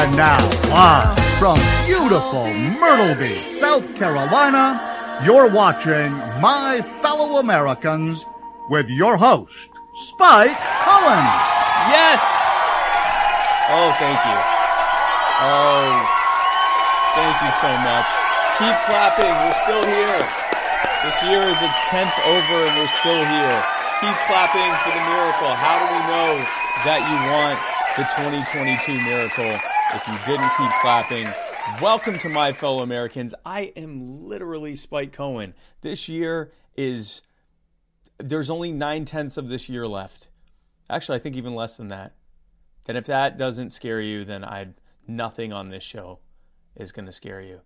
And now, live from beautiful Myrtle Beach, South Carolina, you're watching My Fellow Americans with your host, Spike Cohen. Yes! Oh, thank you. Oh, thank you so much. Keep clapping. We're still here. This year is its 10th over and we're still here. Keep clapping for the miracle. How do we know that you want the 2022 miracle if you didn't keep clapping? Welcome to my fellow Americans. I am literally Spike Cohen. This year is, there's only nine tenths of this year left. Actually, I think even less than that. And if that doesn't scare you, then I nothing on this show is going to scare you.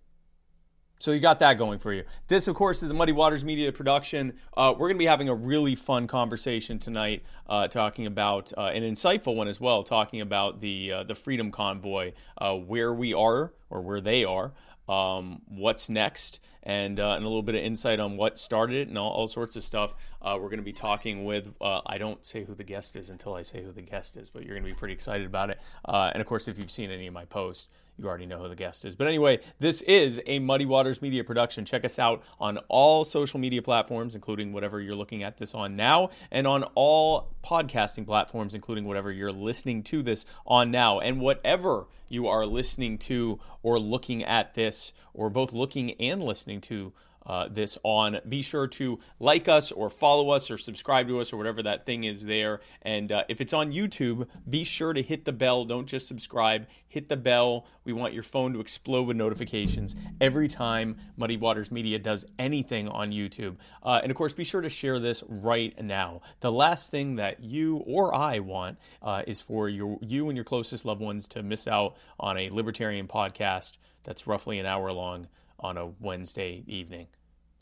So you got that going for you. This, of course, is a Muddy Waters Media production. Uh, we're going to be having a really fun conversation tonight, uh, talking about uh, an insightful one as well, talking about the uh, the Freedom Convoy, uh, where we are or where they are, um, what's next, and, uh, and a little bit of insight on what started it and all, all sorts of stuff. Uh, we're going to be talking with, uh, I don't say who the guest is until I say who the guest is, but you're going to be pretty excited about it. Uh, and of course, if you've seen any of my posts, you already know who the guest is. But anyway, this is a Muddy Waters Media production. Check us out on all social media platforms, including whatever you're looking at this on now, and on all podcasting platforms, including whatever you're listening to this on now. And whatever you are listening to or looking at this, or both looking and listening to uh, this on. Be sure to like us or follow us or subscribe to us or whatever that thing is there. And uh, if it's on YouTube, be sure to hit the bell. Don't just subscribe, hit the bell. We want your phone to explode with notifications every time Muddy Waters Media does anything on YouTube. Uh, and of course, be sure to share this right now. The last thing that you or I want uh, is for your you and your closest loved ones to miss out on a libertarian podcast that's roughly an hour long on a Wednesday evening.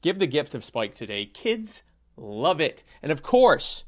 Give the gift of Spike today. Kids love it. And of course,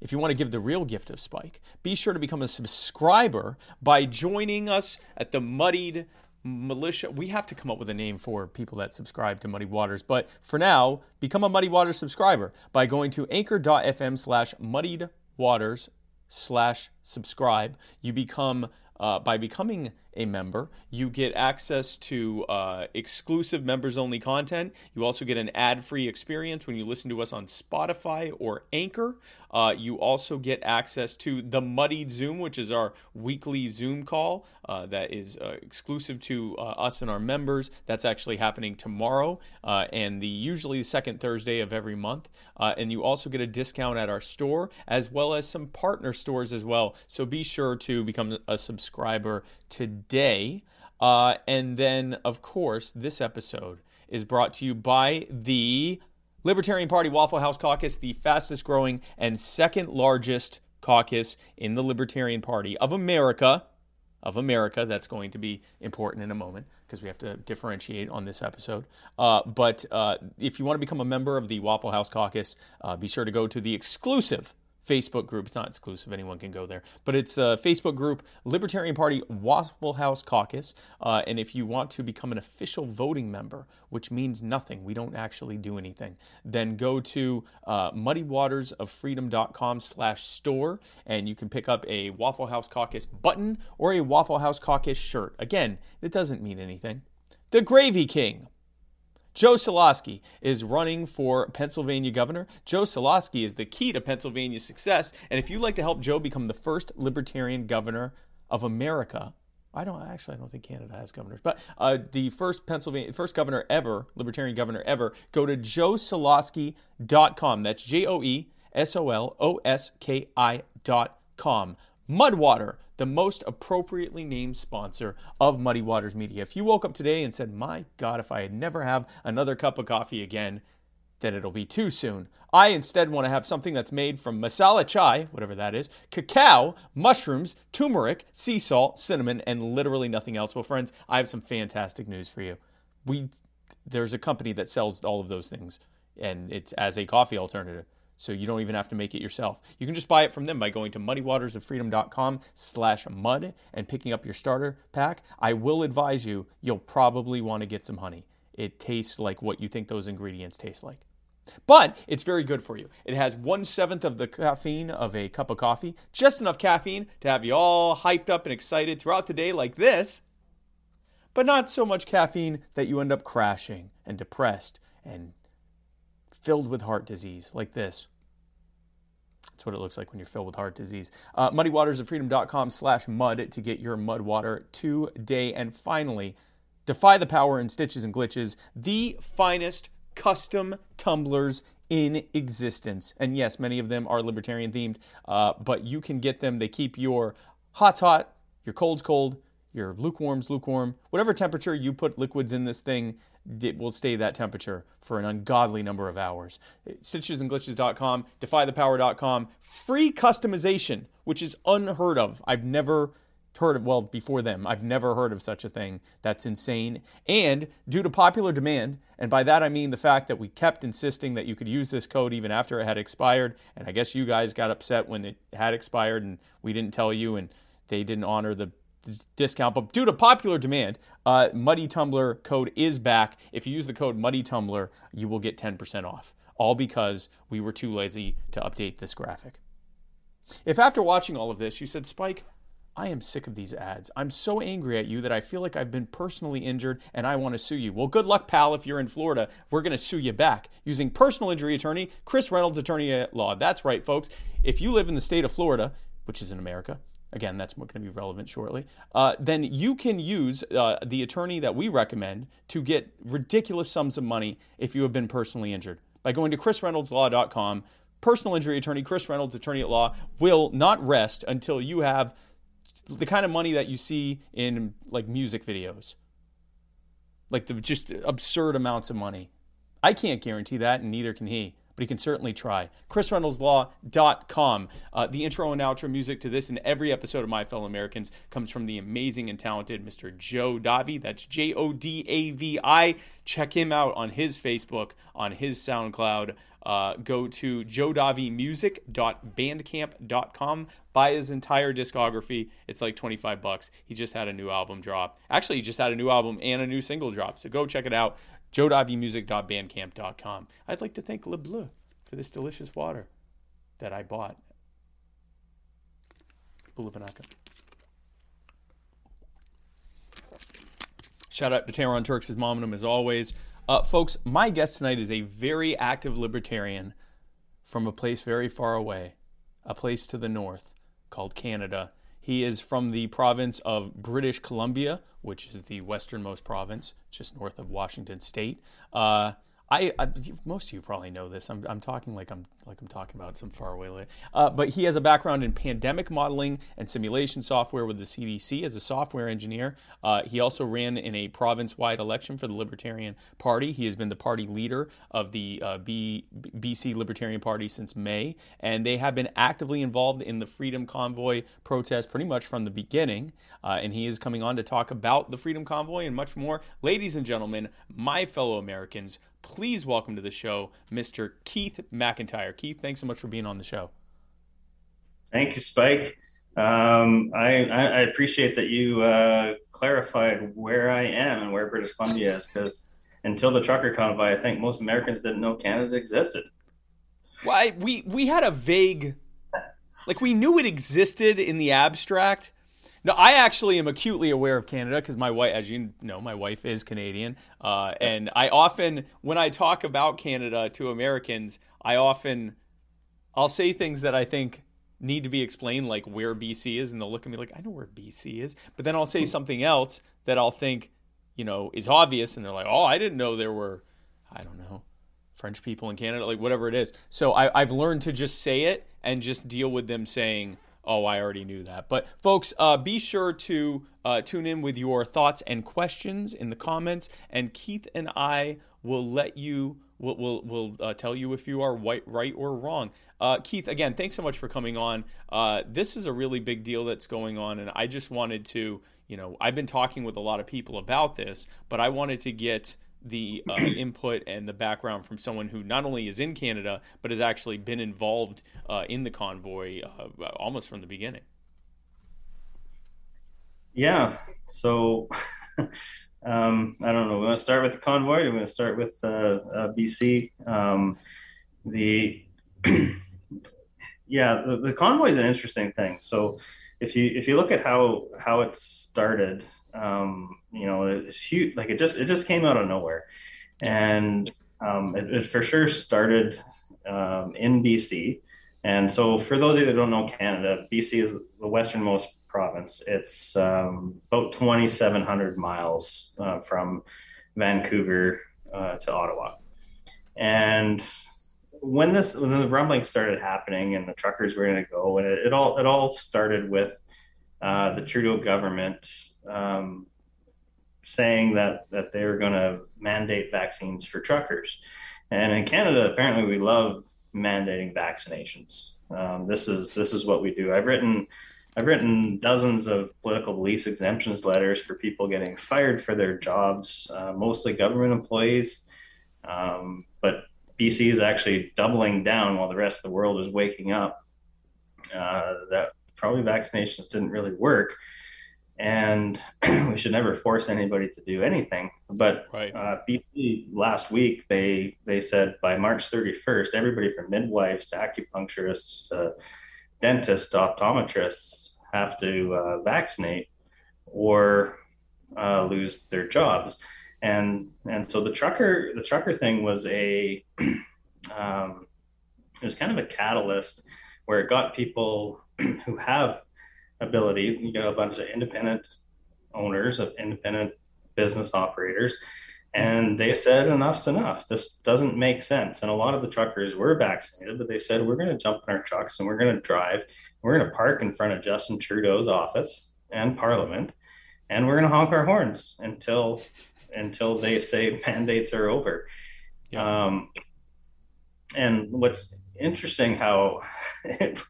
if you want to give the real gift of Spike, be sure to become a subscriber by joining us at the Muddied Militia. We have to come up with a name for people that subscribe to Muddy Waters, but for now, become a Muddy Waters subscriber by going to anchor.fm slash muddied waters slash subscribe. You become uh, by becoming a member, you get access to uh, exclusive members only content. You also get an ad free experience when you listen to us on Spotify or Anchor. Uh, you also get access to the Muddied Zoom, which is our weekly Zoom call uh, that is uh, exclusive to uh, us and our members. That's actually happening tomorrow uh, and the usually the second Thursday of every month. and you also get a discount at our store as well as some partner stores as well. So be sure to become a subscriber today. Uh, and then, of course, this episode is brought to you by the Libertarian Party Waffle House Caucus, the fastest growing and second largest caucus in the Libertarian Party of America. Of America, that's going to be important in a moment because we have to differentiate on this episode. Uh, but uh, if you want to become a member of the Waffle House Caucus, uh, be sure to go to the exclusive Facebook group. It's not exclusive, anyone can go there. But it's a Facebook group, Libertarian Party Waffle House Caucus. Uh, and if you want to become an official voting member, which means nothing, we don't actually do anything, then go to uh, muddywatersoffreedom.com slash store and you can pick up a Waffle House Caucus button or a Waffle House Caucus shirt. Again, it doesn't mean anything. The Gravy King. Joe Soloski is running for Pennsylvania governor. Joe Soloski is the key to Pennsylvania's success. And if you'd like to help Joe become the first libertarian governor of America, I don't actually. I don't think Canada has governors, but uh, the first Pennsylvania, first governor ever, libertarian governor ever. Go to joesoloski.com. That's J O E S O L O S K I dot com. Mudwater, the most appropriately named sponsor of Muddy Waters Media. If you woke up today and said, My God, if I had never have another cup of coffee again, then it'll be too soon. I instead want to have something that's made from masala chai, whatever that is, cacao, mushrooms, turmeric, sea salt, cinnamon, and literally nothing else. Well, friends, I have some fantastic news for you. We there's a company that sells all of those things, and it's as a coffee alternative so you don't even have to make it yourself. You can just buy it from them by going to muddywatersoffreedom.com slash mud and picking up your starter pack. I will advise you, you'll probably want to get some honey. It tastes like what you think those ingredients taste like. But it's very good for you. It has one seventh of the caffeine of a cup of coffee, just enough caffeine to have you all hyped up and excited throughout the day, like this, but not so much caffeine that you end up crashing and depressed and filled with heart disease, like this. That's what it looks like when you're filled with heart disease. Uh, muddywatersoffreedom.com slash mud to get your mud water today. And finally, defy the power in stitches and glitches, the finest custom tumblers in existence. And yes, many of them are libertarian themed, uh, but you can get them. They keep your hot's hot, your cold's cold, your lukewarm's lukewarm. Whatever temperature you put liquids in this thing, it will stay that temperature for an ungodly number of hours. Stitchesandglitches.com, defythepower.com, free customization, which is unheard of. I've never heard of, well, before them, I've never heard of such a thing. That's insane. And due to popular demand, and by that I mean the fact that we kept insisting that you could use this code even after it had expired, and I guess you guys got upset when it had expired and we didn't tell you and they didn't honor the discount, but due to popular demand, uh, Muddy Tumbler code is back. If you use the code Muddy Tumbler, you will get 10% off. All because we were too lazy to update this graphic. If after watching all of this you said, Spike, I am sick of these ads. I'm so angry at you that I feel like I've been personally injured and I want to sue you. Well, good luck, pal. If you're in Florida, we're going to sue you back using personal injury attorney Chris Reynolds, attorney at law. That's right, folks. If you live in the state of Florida, which is in America, again, that's going to be relevant shortly, uh, then you can use uh, the attorney that we recommend to get ridiculous sums of money if you have been personally injured by going to chrisreynoldslaw.com. Personal injury attorney Chris Reynolds, attorney at law, will not rest until you have the kind of money that you see in like music videos, like the just absurd amounts of money. I can't guarantee that, and neither can he, but he can certainly try. ChrisReynoldsLaw.com. Uh, the intro and outro music to this and every episode of My Fellow Americans comes from the amazing and talented Mr. Joe Davi. That's J O D A V I. Check him out on his Facebook, on his SoundCloud. Uh, go to joedavimusic.bandcamp.com. Buy his entire discography. It's like 25 bucks. He just had a new album drop. Actually, he just had a new album and a new single drop. So go check it out. joedavimusic.bandcamp.com. I'd like to thank Le Bleu for this delicious water that I bought. Bulavanaka. Shout out to Tehran Turks, mom and him as always. Uh, folks, my guest tonight is a very active libertarian from a place very far away, a place to the north called Canada. He is from the province of British Columbia, which is the westernmost province, just north of Washington State. Uh, I, I, most of you probably know this. I'm, I'm talking like I'm like I'm talking about some faraway. Uh, but he has a background in pandemic modeling and simulation software with the CDC as a software engineer. Uh, he also ran in a province-wide election for the Libertarian Party. He has been the party leader of the uh, B, BC Libertarian Party since May, and they have been actively involved in the Freedom Convoy protest pretty much from the beginning. Uh, and he is coming on to talk about the Freedom Convoy and much more. Ladies and gentlemen, my fellow Americans please welcome to the show Mr. Keith McIntyre. Keith, thanks so much for being on the show. Thank you, Spike. Um, I, I, appreciate that you uh, clarified where I am and where British Columbia is, because until the trucker convoy, I think most Americans didn't know Canada existed. Well, I, we we had a vague, like we knew it existed in the abstract, no, I actually am acutely aware of Canada because my wife, as you know, my wife is Canadian, uh, and I often, when I talk about Canada to Americans, I often, I'll say things that I think need to be explained, like where BC is, and they'll look at me like I know where BC is, but then I'll say something else that I'll think, you know, is obvious, and they're like, oh, I didn't know there were, I don't know. French people in Canada, like whatever it is. So I, I've learned to just say it and just deal with them saying, Oh, I already knew that. But folks, uh, be sure to uh, tune in with your thoughts and questions in the comments, and Keith and I will let you will will will uh, tell you if you are right, right or wrong. Uh, Keith, again, thanks so much for coming on. Uh, this is a really big deal that's going on, and I just wanted to, you know, I've been talking with a lot of people about this, but I wanted to get the uh, input and the background from someone who not only is in Canada but has actually been involved uh, in the convoy uh, almost from the beginning. Yeah. So Um, I don't know. We want to start with the convoy. We're going to start with uh, uh, BC. Um, the yeah, the, the convoy is an interesting thing. So if you if you look at how how it started, um, you know, it's huge. Like it just it just came out of nowhere, and um, it, it, for sure started um, in BC. And so, for those of you that don't know Canada, BC is the westernmost province. It's um, about 2,700 miles uh, from Vancouver uh, to Ottawa. And when this when the rumbling started happening and the truckers were going to go, and it, it, all it all started with uh, the Trudeau government um, saying that that they're going to mandate vaccines for truckers. And in Canada, apparently, we love mandating vaccinations. Um, this is this is what we do. I've written I've written dozens of political beliefs exemptions letters for people getting fired for their jobs, uh, mostly government employees. Um, but BC is actually doubling down while the rest of the world is waking up. Uh, that probably vaccinations didn't really work and we should never force anybody to do anything. But right. uh, BC last week they they said by March 31st, everybody from midwives to acupuncturists, uh, dentists, optometrists have to uh, vaccinate or uh, lose their jobs. And and so the trucker the trucker thing was a um, it was kind of a catalyst where it got people who have ability. You get a bunch of independent owners of independent business operators, and they said enough's enough. This doesn't make sense. And a lot of the truckers were vaccinated, but they said we're going to jump in our trucks and we're going to drive. We're going to park in front of Justin Trudeau's office and Parliament, and we're going to honk our horns until until they say mandates are over. Yeah. Um, and what's interesting how it,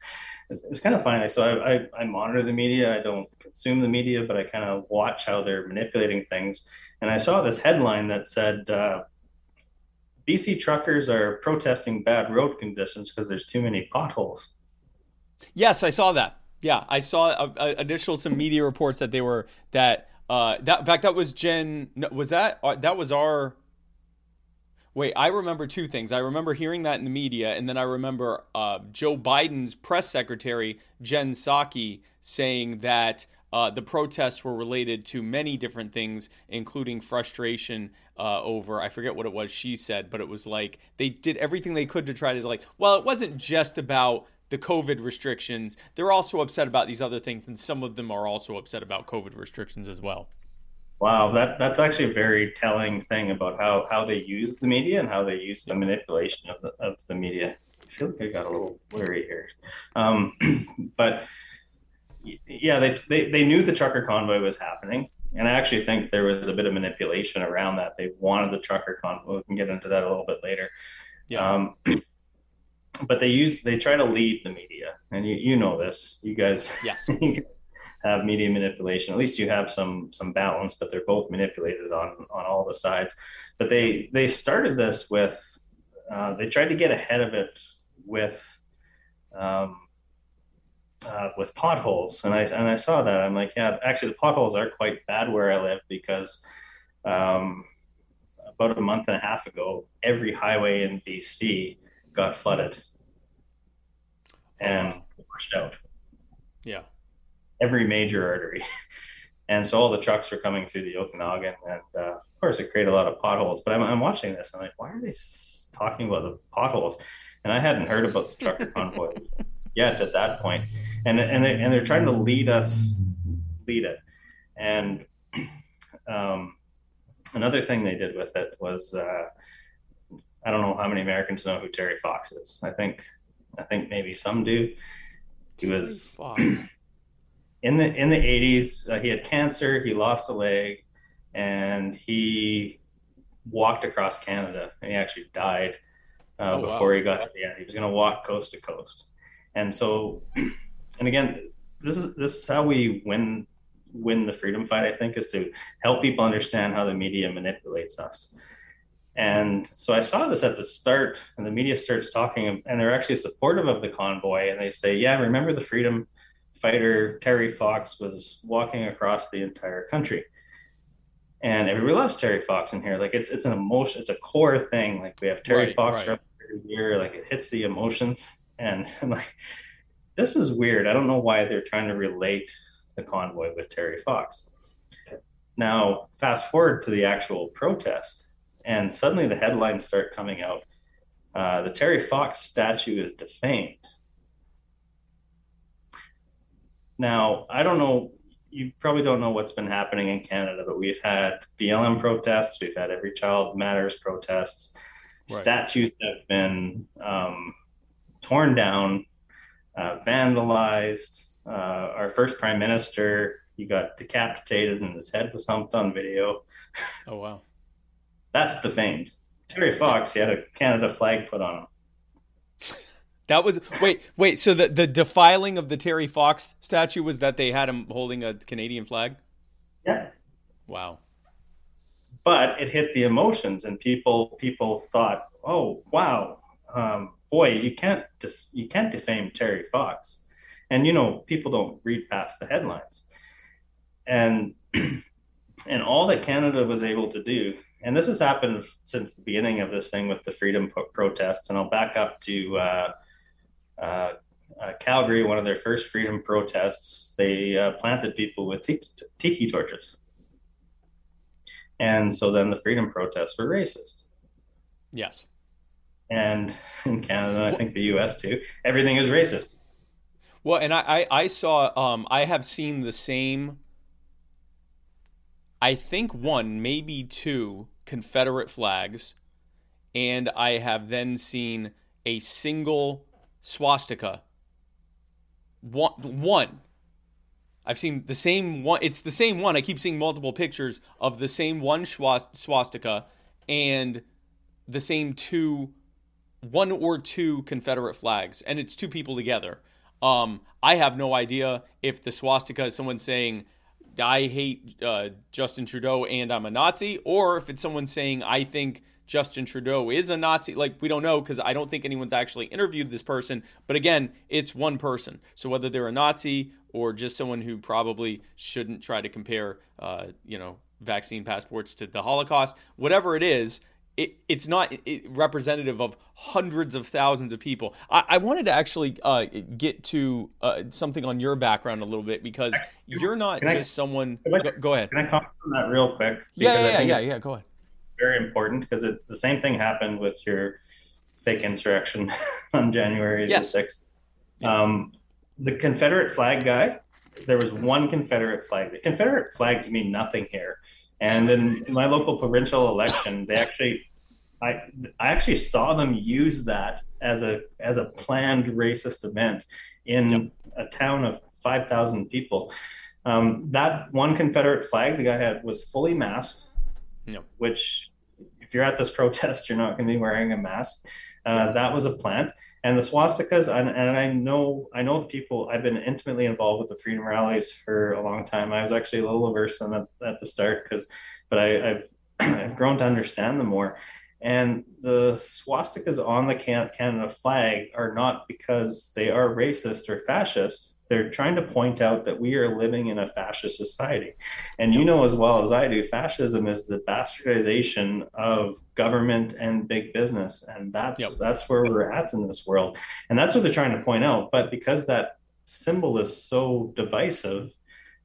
it's kind of funny. So I, I, I, monitor the media. I don't consume the media, but I kind of watch how they're manipulating things. And I saw this headline that said uh, BC truckers are protesting bad road conditions because there's too many potholes. Yes, I saw that. Yeah, I saw uh, initial some media reports that they were that uh, that in fact that was Jen. Was that uh, that was our Wait, I remember two things. I remember hearing that in the media, and then I remember uh, Joe Biden's press secretary, Jen Psaki, saying that uh, the protests were related to many different things, including frustration uh, over, I forget what it was she said, but it was like they did everything they could to try to, like, well, it wasn't just about the COVID restrictions. They're also upset about these other things, and some of them are also upset about COVID restrictions as well. Wow, that that's actually a very telling thing about how how they use the media and how they use the manipulation of the of the media. I feel like I got a little blurry here, um, but yeah, they, they they knew the trucker convoy was happening, and I actually think there was a bit of manipulation around that. They wanted the trucker convoy. We can get into that a little bit later. Yeah. Um, but they use they try to lead the media, and you you know this, you guys. Yes. have media manipulation. At least you have some some balance, but they're both manipulated on on all the sides. But they they started this with uh, they tried to get ahead of it with um, uh, with potholes, and I and I saw that. I'm like, yeah, actually, the potholes are quite bad where I live because um, about a month and a half ago, every highway in BC got flooded and washed out. Yeah every major artery. and so all the trucks were coming through the Okanagan. And uh, of course, it created a lot of potholes. But I'm, I'm watching this. I'm like, why are they talking about the potholes? And I hadn't heard about the trucker convoy yet at that point. And, and, they, and they're trying to lead us, lead it. And um, another thing they did with it was uh, I don't know how many Americans know who Terry Fox is. I think I think maybe some do. He was in the in the 80s uh, he had cancer he lost a leg and he walked across canada and he actually died uh, oh, before wow. he got to the end he was going to walk coast to coast and so and again this is this is how we win win the freedom fight i think is to help people understand how the media manipulates us and so I saw this at the start, and the media starts talking, and they're actually supportive of the convoy. And they say, Yeah, remember the freedom fighter Terry Fox was walking across the entire country. and everybody loves Terry Fox in here. Like it's it's an emotion, it's a core thing. Like we have Terry Right, Fox right. every year. Like it hits the emotions, and I'm like this is weird. I don't know why they're trying to relate the convoy with Terry Fox. Now, fast forward to the actual protest, and suddenly the headlines start coming out. Uh, the Terry Fox statue is defamed. Now, I don't know, you probably don't know what's been happening in Canada, but we've had BLM protests, we've had Every Child Matters protests, Right. statues have been um, torn down, uh, vandalized. Uh, our first prime minister, he got decapitated and his head was humped on video. Oh wow. That's defamed. Terry Fox, he had a Canada flag put on him. That was wait, wait. So the the defiling of the Terry Fox statue was that they had him holding a Canadian flag. Yeah. Wow. But it hit the emotions, and people people thought, "Oh, wow, um, boy, you can't def- you can't defame Terry Fox." And you know, people don't read past the headlines. And and all that Canada was able to do, and this has happened since the beginning of this thing with the freedom pro- protests. And I'll back up to uh, uh, uh, Calgary, one of their first freedom protests. They uh, planted people with tiki, tiki torches. And so then the freedom protests were racist. Yes. And in Canada, I think the US too, everything is racist. Well, and I, I, I saw, um, I have seen the same, I think one, maybe two Confederate flags, and I have then seen a single swastika. One, one. I've seen the same one. It's the same one. I keep seeing multiple pictures of the same one swastika and the same two, one or two Confederate flags, and it's two people together. Um, I have no idea if the swastika is someone saying, I hate uh, Justin Trudeau and I'm a Nazi, or if it's someone saying, I think Justin Trudeau is a Nazi. Like, we don't know because I don't think anyone's actually interviewed this person. But again, it's one person. So whether they're a Nazi or just someone who probably shouldn't try to compare, uh, you know, vaccine passports to the Holocaust, whatever it is, it, it's not representative of hundreds of thousands of people. I, I wanted to actually uh, get to uh, something on your background a little bit because you're not Can I- just someone. I- Go, go ahead. Can I comment on that real quick? Yeah, Because I yeah, yeah, think yeah, yeah. Go ahead. Very important because it, the same thing happened with your fake insurrection on January Yes. the 6th. Um, the Confederate flag guy, there was one Confederate flag. The Confederate flags mean nothing here. And in my local provincial election, they actually, I, I actually saw them use that as a as a planned racist event in a town of five thousand people. Um, that one Confederate flag the guy had was fully masked, Yep. which if you're at this protest, you're not going to be wearing a mask. Uh, that was a plant. And the swastikas, and, and I know I know the people. I've been intimately involved with the freedom rallies for a long time. I was actually a little averse to them at, at the start because, but I, I've I've grown to understand them more. And the swastikas on the Can- Canada flag are not because they are racist or fascist. They're trying to point out that we are living in a fascist society. And you know as well as I do, fascism is the bastardization of government and big business. And that's Yep. that's where we're at in this world. And that's what they're trying to point out. But because that symbol is so divisive,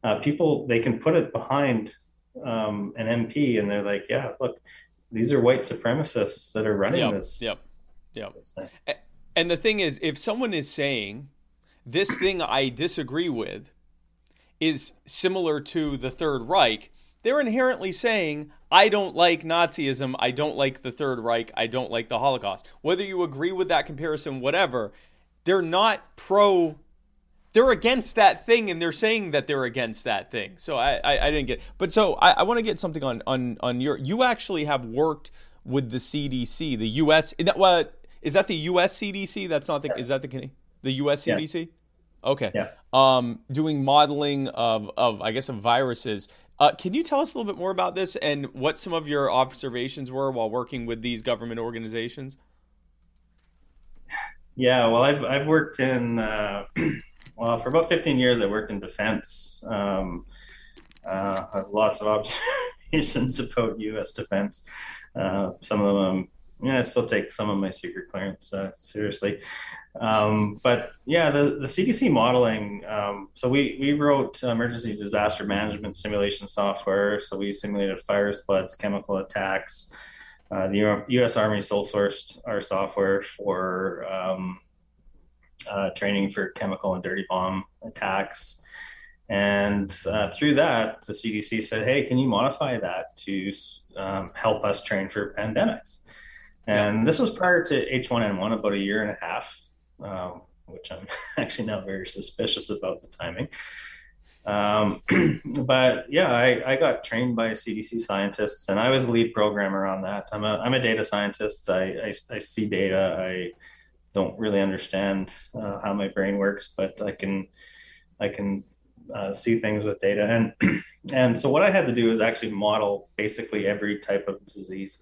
uh, people they can put it behind um, an MP and they're like, yeah, look, these are white supremacists that are running Yep. this, Yep. Yep. this. And the thing is, if someone is saying this thing I disagree with is similar to the Third Reich, they're inherently saying, I don't like Nazism, I don't like the Third Reich, I don't like the Holocaust. Whether you agree with that comparison, whatever, they're not pro. They're against that thing, and they're saying that they're against that thing. So I, I, I didn't get. But so I, I want to get something on on on your. You actually have worked with the CDC, the U.S. Is that, what is that the U.S. CDC? That's not the. Is that the the U.S. CDC? Okay. Yeah. Um, doing modeling of of I guess of viruses. Uh, can you tell us a little bit more about this and what some of your observations were while working with these government organizations? Yeah, well, I've I've worked in uh, well for about 15 years. I worked in defense. Um, uh, lots of observations about U.S. defense. Uh, some of them, yeah, I still take some of my secret clearance uh, seriously. Um, but yeah, the, the CDC modeling. Um, so we we wrote emergency disaster management simulation software. So we simulated fires, floods, chemical attacks. Uh, the U.S. Army sole sourced our software for um, uh, training for chemical and dirty bomb attacks. And uh, through that, the CDC said, "Hey, can you modify that to um, help us train for pandemics?" And this was prior to H1N1, about a year and a half, um, which I'm actually now very suspicious about the timing. Um, but yeah, I, I, got trained by CDC scientists, and I was the lead programmer on that. I'm a I'm a data scientist. I I, I see data. I don't really understand uh, how my brain works, but I can I can uh, see things with data. And and so what I had to do is actually model basically every type of disease.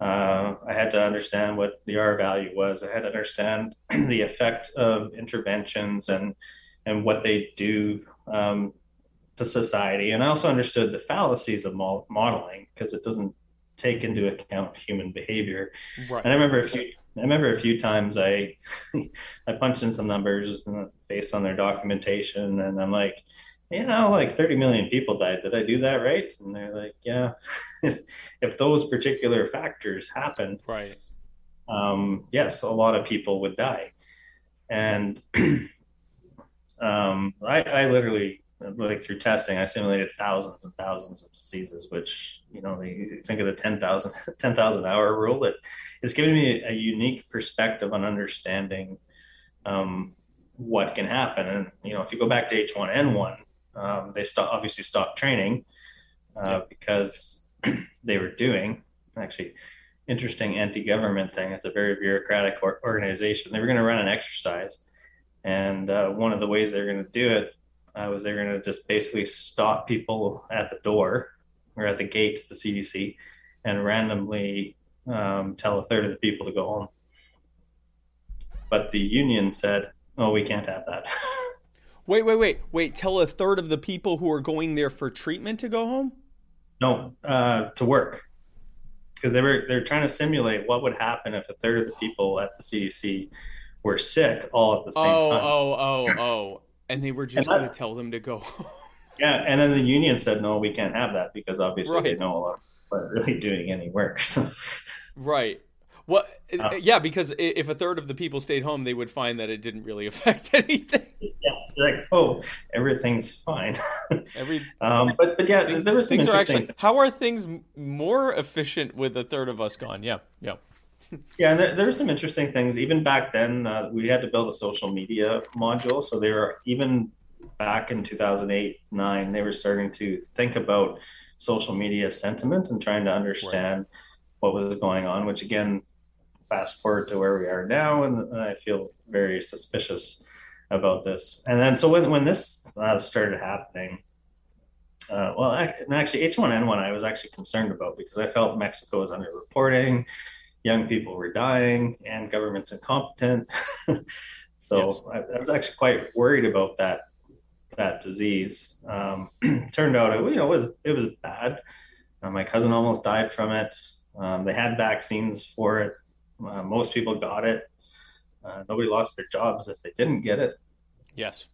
Uh, I had to understand what the R value was. I had to understand the effect of interventions and and what they do um, to society. And I also understood the fallacies of modeling because it doesn't take into account human behavior. Right. And I remember a few I remember a few times I I punched in some numbers based on their documentation, and I'm like, you know, like 30 million people died. Did I do that right? And they're like, yeah. if if those particular factors happen, right? Um, yes, a lot of people would die, and um, I, I literally like through testing, I simulated thousands and thousands of diseases, which, you know, you think of the 10,000 10, hour rule that is giving me a unique perspective on understanding um, what can happen. And, you know, if you go back to H1N1, um, they stop, obviously stopped training uh, because they were doing actually interesting anti-government thing. It's a very bureaucratic or- organization. They were going to run an exercise. And uh, one of the ways they're going to do it uh, was they're going to just basically stop people at the door or at the gate to the CDC and randomly um, tell a third of the people to go home. But the union said, "Oh, we can't have that." wait, wait, wait, wait! Tell a third of the people who are going there for treatment to go home? No, uh, to work, because they were they're trying to simulate what would happen if a third of the people at the CDC were sick all at the same oh, time. Oh, oh, oh, oh! And they were just going to tell them to go. yeah, and then the union said, no, we can't have that because obviously right. they know a lot aren't really doing any work. So. Right. Well, uh, yeah, because if a third of the people stayed home, they would find that it didn't really affect anything. Yeah, like oh, everything's fine. Every, um, but but yeah, things, there was some things interesting. Are actually, how are things more efficient with a third of us gone? Yeah, yeah yeah, there, there were some interesting things. Even back then, uh, we had to build a social media module. So they were even back in 2008, nine, they were starting to think about social media sentiment and trying to understand right. what was going on. Which again, fast forward to where we are now, and I feel very suspicious about this. And then, so when when this uh, started happening, uh, well, actually, H1N1 I was actually concerned about because I felt Mexico was underreporting young people were dying and government's incompetent. so yes. I, I, was actually quite worried about that that disease. Um, turned out it you know it was it was bad. Uh, my cousin almost died from it. Um, they had vaccines for it. Uh, most people got it. Uh, nobody lost their jobs if they didn't get it. Yes.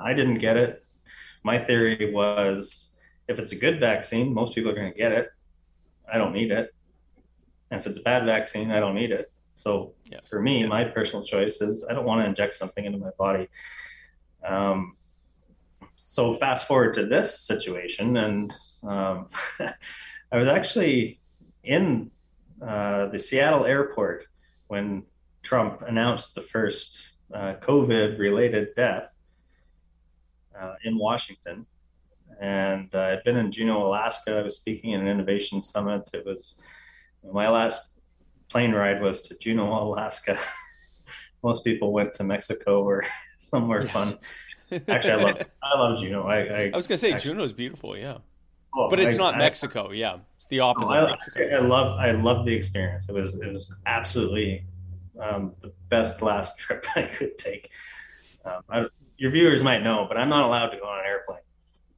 I didn't get it. My theory was if it's a good vaccine, most people are going to get it. I don't need it. And if it's a bad vaccine, I don't need it. So yes. for me, my personal choice is I don't want to inject something into my body. Um, so fast forward to this situation, and um, I was actually in uh, the Seattle airport when Trump announced the first uh, COVID-related death uh, in Washington. And uh, I'd been in Juneau, Alaska. I was speaking at an innovation summit. It was my last plane ride was to Juneau, Alaska. Most people went to Mexico or somewhere yes. fun. Actually, I love I love Juneau. I, I, I was gonna say actually, Juneau is beautiful, yeah. Oh, but it's I, not I, Mexico, yeah. It's the opposite. I, Mexico. I love I love the experience. It was it was absolutely um, the best last trip I could take. Um, your viewers might know, but I'm not allowed to go on an airplane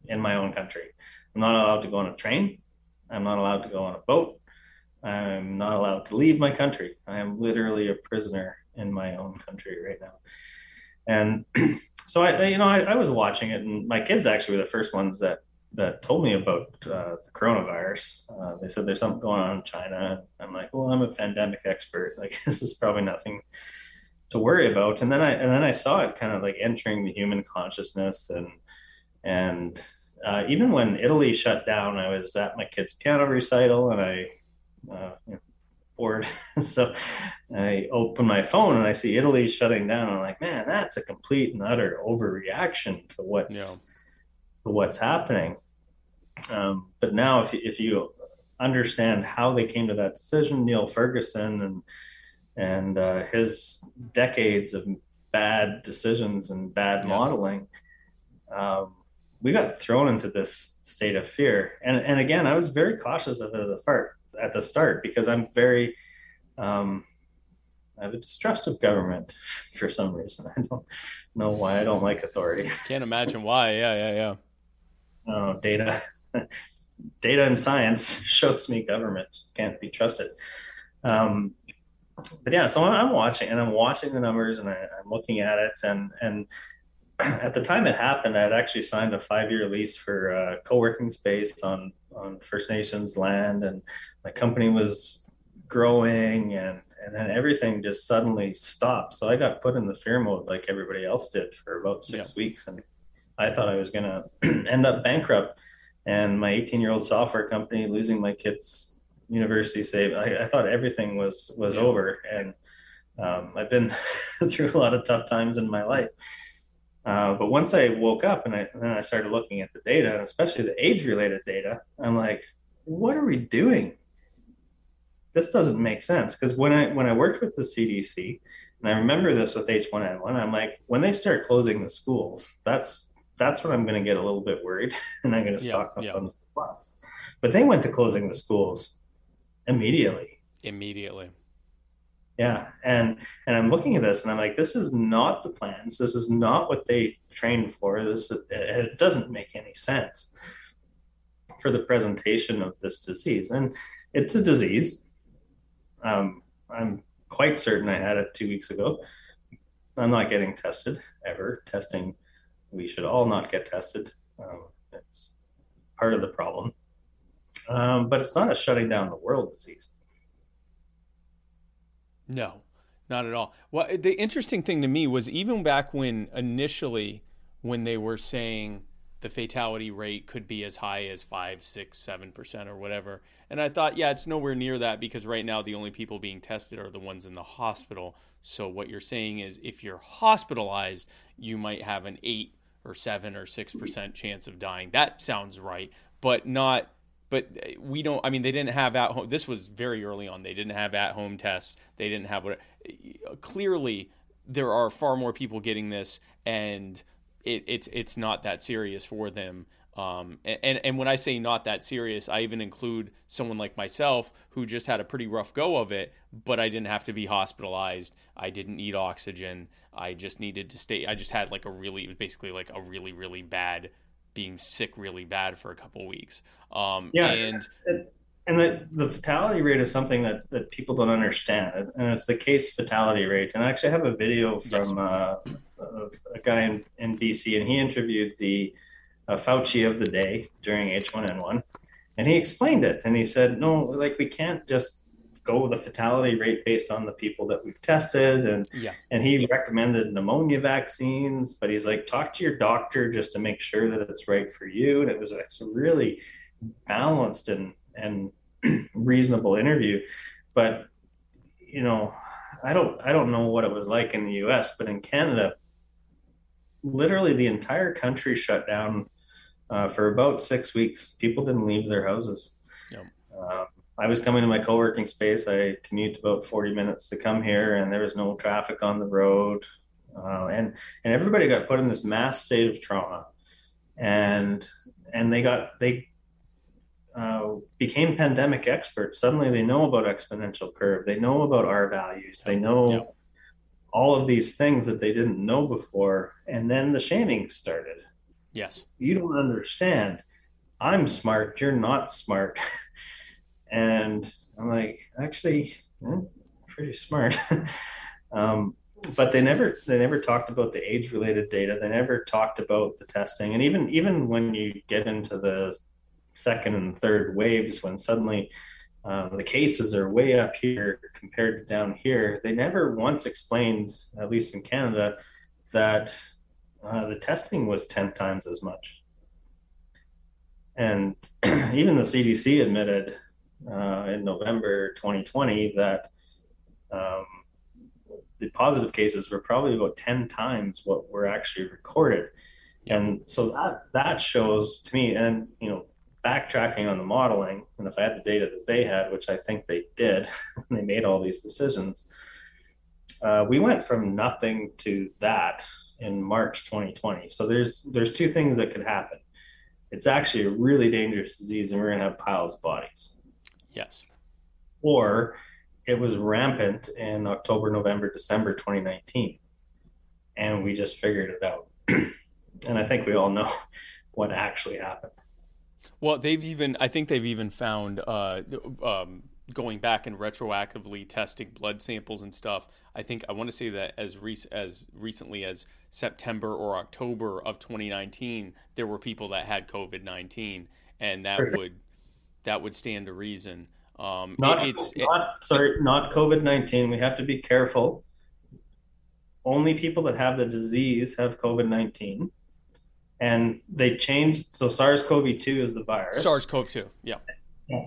in my own country. I'm not allowed to go on a train. I'm not allowed to go on a boat. I'm not allowed to leave my country. I am literally a prisoner in my own country right now. And so I, you know, I, I, was watching it, and my kids actually were the first ones that that told me about uh, the coronavirus. Uh, they said there's something going on in China. I'm like, well, I'm a pandemic expert. Like this is probably nothing to worry about. And then I and then I saw it kind of like entering the human consciousness, and and uh, even when Italy shut down, I was at my kid's piano recital, and I. Uh, you know, bored. so I open my phone and I see Italy shutting down. I'm like, man, that's a complete and utter overreaction to what's yeah. What's happening. Um, but now, if you, if you understand how they came to that decision, Neil Ferguson and and uh, his decades of bad decisions and bad yes. modeling, um, we got thrown into this state of fear. And and again, I was very cautious of the fart at the start because I'm very, um, I have a distrust of government for some reason. I don't know why I don't like authority. Can't imagine why. Yeah, yeah, yeah. Oh, data, data and science shows me government can't be trusted. Um, but yeah, so I'm watching and I'm watching the numbers and I, am looking at it and and at the time it happened, I had actually signed a five year lease for a co-working space on on First Nations land, and my company was growing, and and then everything just suddenly stopped. So I got put in the fear mode like everybody else did for about six yeah. weeks, and I thought I was going to end up bankrupt. And my 18 year old software company losing my kids' university save, I, I thought everything was was yeah. over, and um, I've been through a lot of tough times in my life. Uh, but once I woke up and, I, and I started looking at the data, and especially the age related data, I'm like, what are we doing? This doesn't make sense. Because when I when I worked with the CDC, and I remember this with H1N1, I'm like, when they start closing the schools, that's that's when I'm going to get a little bit worried, and I'm going to stock up on the supplies. But they went to closing the schools immediately. Immediately. Yeah and and i'm looking at this and i'm like this is not the plans. This is not what they trained for. This it doesn't make any sense for the presentation of this disease. And it's a disease. Um, i'm quite certain i had it two weeks ago. I'm not getting tested ever testing we should all not get tested um, it's part of the problem um, but it's not a shutting down the world disease no, not at all. Well, the interesting thing to me was even back when initially, when they were saying the fatality rate could be as high as five, six, seven percent or whatever, and I thought, yeah, it's nowhere near that because right now the only people being tested are the ones in the hospital. So what you're saying is, if you're hospitalized, you might have an eight or seven or six percent chance of dying. That sounds right, but not but we don't. I mean, they didn't have at home. This was very early on. They didn't have at home tests. They didn't have what. Clearly, there are far more people getting this, and it, it's it's not that serious for them. Um, and and when I say not that serious, I even include someone like myself who just had a pretty rough go of it, but I didn't have to be hospitalized. I didn't need oxygen. I just needed to stay. I just had like a really, it was basically like a really really bad being sick really bad for a couple weeks. Um, yeah, and and the, the fatality rate is something that, that people don't understand, and it's the case fatality rate. And I actually have a video from uh, a guy in, in BC, and he interviewed the uh, Fauci of the day during H1N1, and he explained it. And he said, no, like we can't just go with the fatality rate based on the people that we've tested and yeah. and he recommended pneumonia vaccines but he's like talk to your doctor just to make sure that it's right for you and it was a really balanced and and reasonable interview but you know i don't i don't know what it was like in the us but in canada literally the entire country shut down uh, for about six weeks people didn't leave their houses yep. um, I was coming to my co-working space. I commute about 40 minutes to come here and there was no traffic on the road. Uh, and, and everybody got put in this mass state of trauma and, and they got, they uh, became pandemic experts. Suddenly they know about exponential curve. They know about R values. They know yep. all of these things that they didn't know before. And then the shaming started. Yes. You don't understand I'm smart, you're not smart. and I'm like, actually, I'm pretty smart. um, but they never they never talked about the age related data. They never talked about the testing. And even even when you get into the second and third waves, when suddenly um, the cases are way up here compared to down here, they never once explained, at least in Canada, that uh, the testing was 10 times as much. And even the CDC admitted uh, in November 2020 that um, the positive cases were probably about 10 times what were actually recorded. And so that that shows to me, and you know, backtracking on the modeling, and if I had the data that they had, which I think they did, they made all these decisions. Uh, we went from nothing to that in March 2020. So there's there's two things that could happen. It's actually a really dangerous disease, and we're going to have piles of bodies. Yes. Or it was rampant in October, November, December 2019, and we just figured it out. and I think we all know what actually happened. Well, they've even I think they've even found uh, um, going back and retroactively testing blood samples and stuff. I think I want to say that as re- as recently as September or October of 2019, there were people that had COVID 19, and that Perfect. would that would stand to reason. Um, not, it's not it, sorry, not COVID 19. We have to be careful. Only people that have the disease have COVID 19 and they changed so SARS-CoV-2 is the virus. SARS-CoV-2, yeah.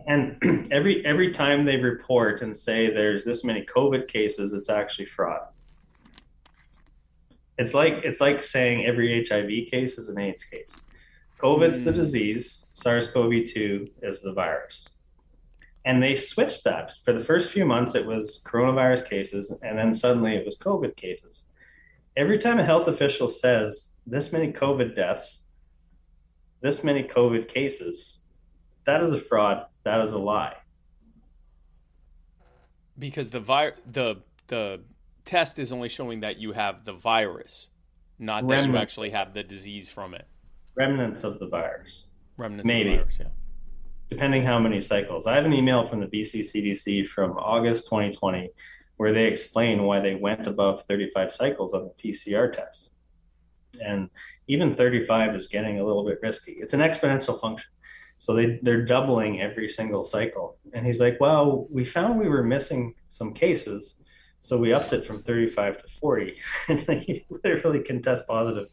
And every every time they report and say there's this many COVID cases, it's actually fraud. It's like it's like saying every HIV case is an AIDS case. COVID's mm. the hmm. disease, SARS-CoV-2 is the virus. And they switched that. For the first few months it was coronavirus cases and then suddenly it was COVID cases. Every time a health official says this many COVID deaths, this many COVID cases, that is a fraud. That is a lie. Because the vi- the the test is only showing that you have the virus, not Remnants. that you actually have the disease from it. Remnants of the virus. Remnants Maybe. of the virus, yeah. Depending how many cycles. I have an email from the BC CDC from August 2020 where they explain why they went above 35 cycles on the PCR test and even 35 is getting a little bit risky. It's an exponential function. So they, they're doubling every single cycle. And he's like, well, we found we were missing some cases. So we upped it from 35 to 40. and he literally can test positive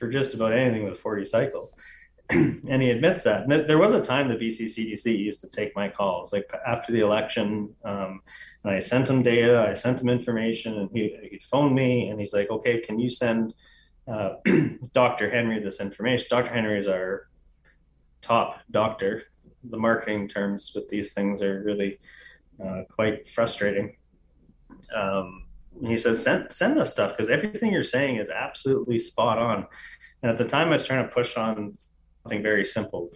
for just about anything with 40 cycles. and he admits that. And there was a time the BCCDC used to take my calls, like after the election. Um, and I sent him data, I sent him information, and he, he phoned me and he's like, okay, can you send uh, Dr. Henry this information. Dr. Henry is our top doctor. The marketing terms with these things are really uh, quite frustrating. Um, he says, send, send us stuff because everything you're saying is absolutely spot on. And at the time, I was trying to push on something very simple.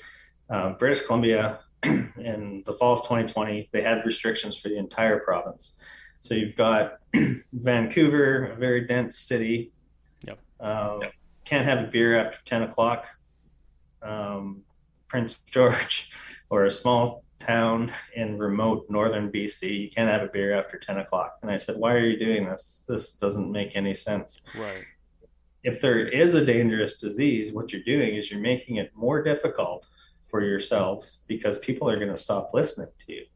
Uh, British Columbia, in the fall of 2020, they had restrictions for the entire province. So you've got Vancouver, a very dense city, uh, yep. Can't have a beer after 10 o'clock. Um, Prince George or a small town in remote northern BC, you can't have a beer after 10 o'clock. And I said, Why are you doing this? This doesn't make any sense. Right. If there is a dangerous disease, what you're doing is you're making it more difficult for yourselves because people are going to stop listening to you.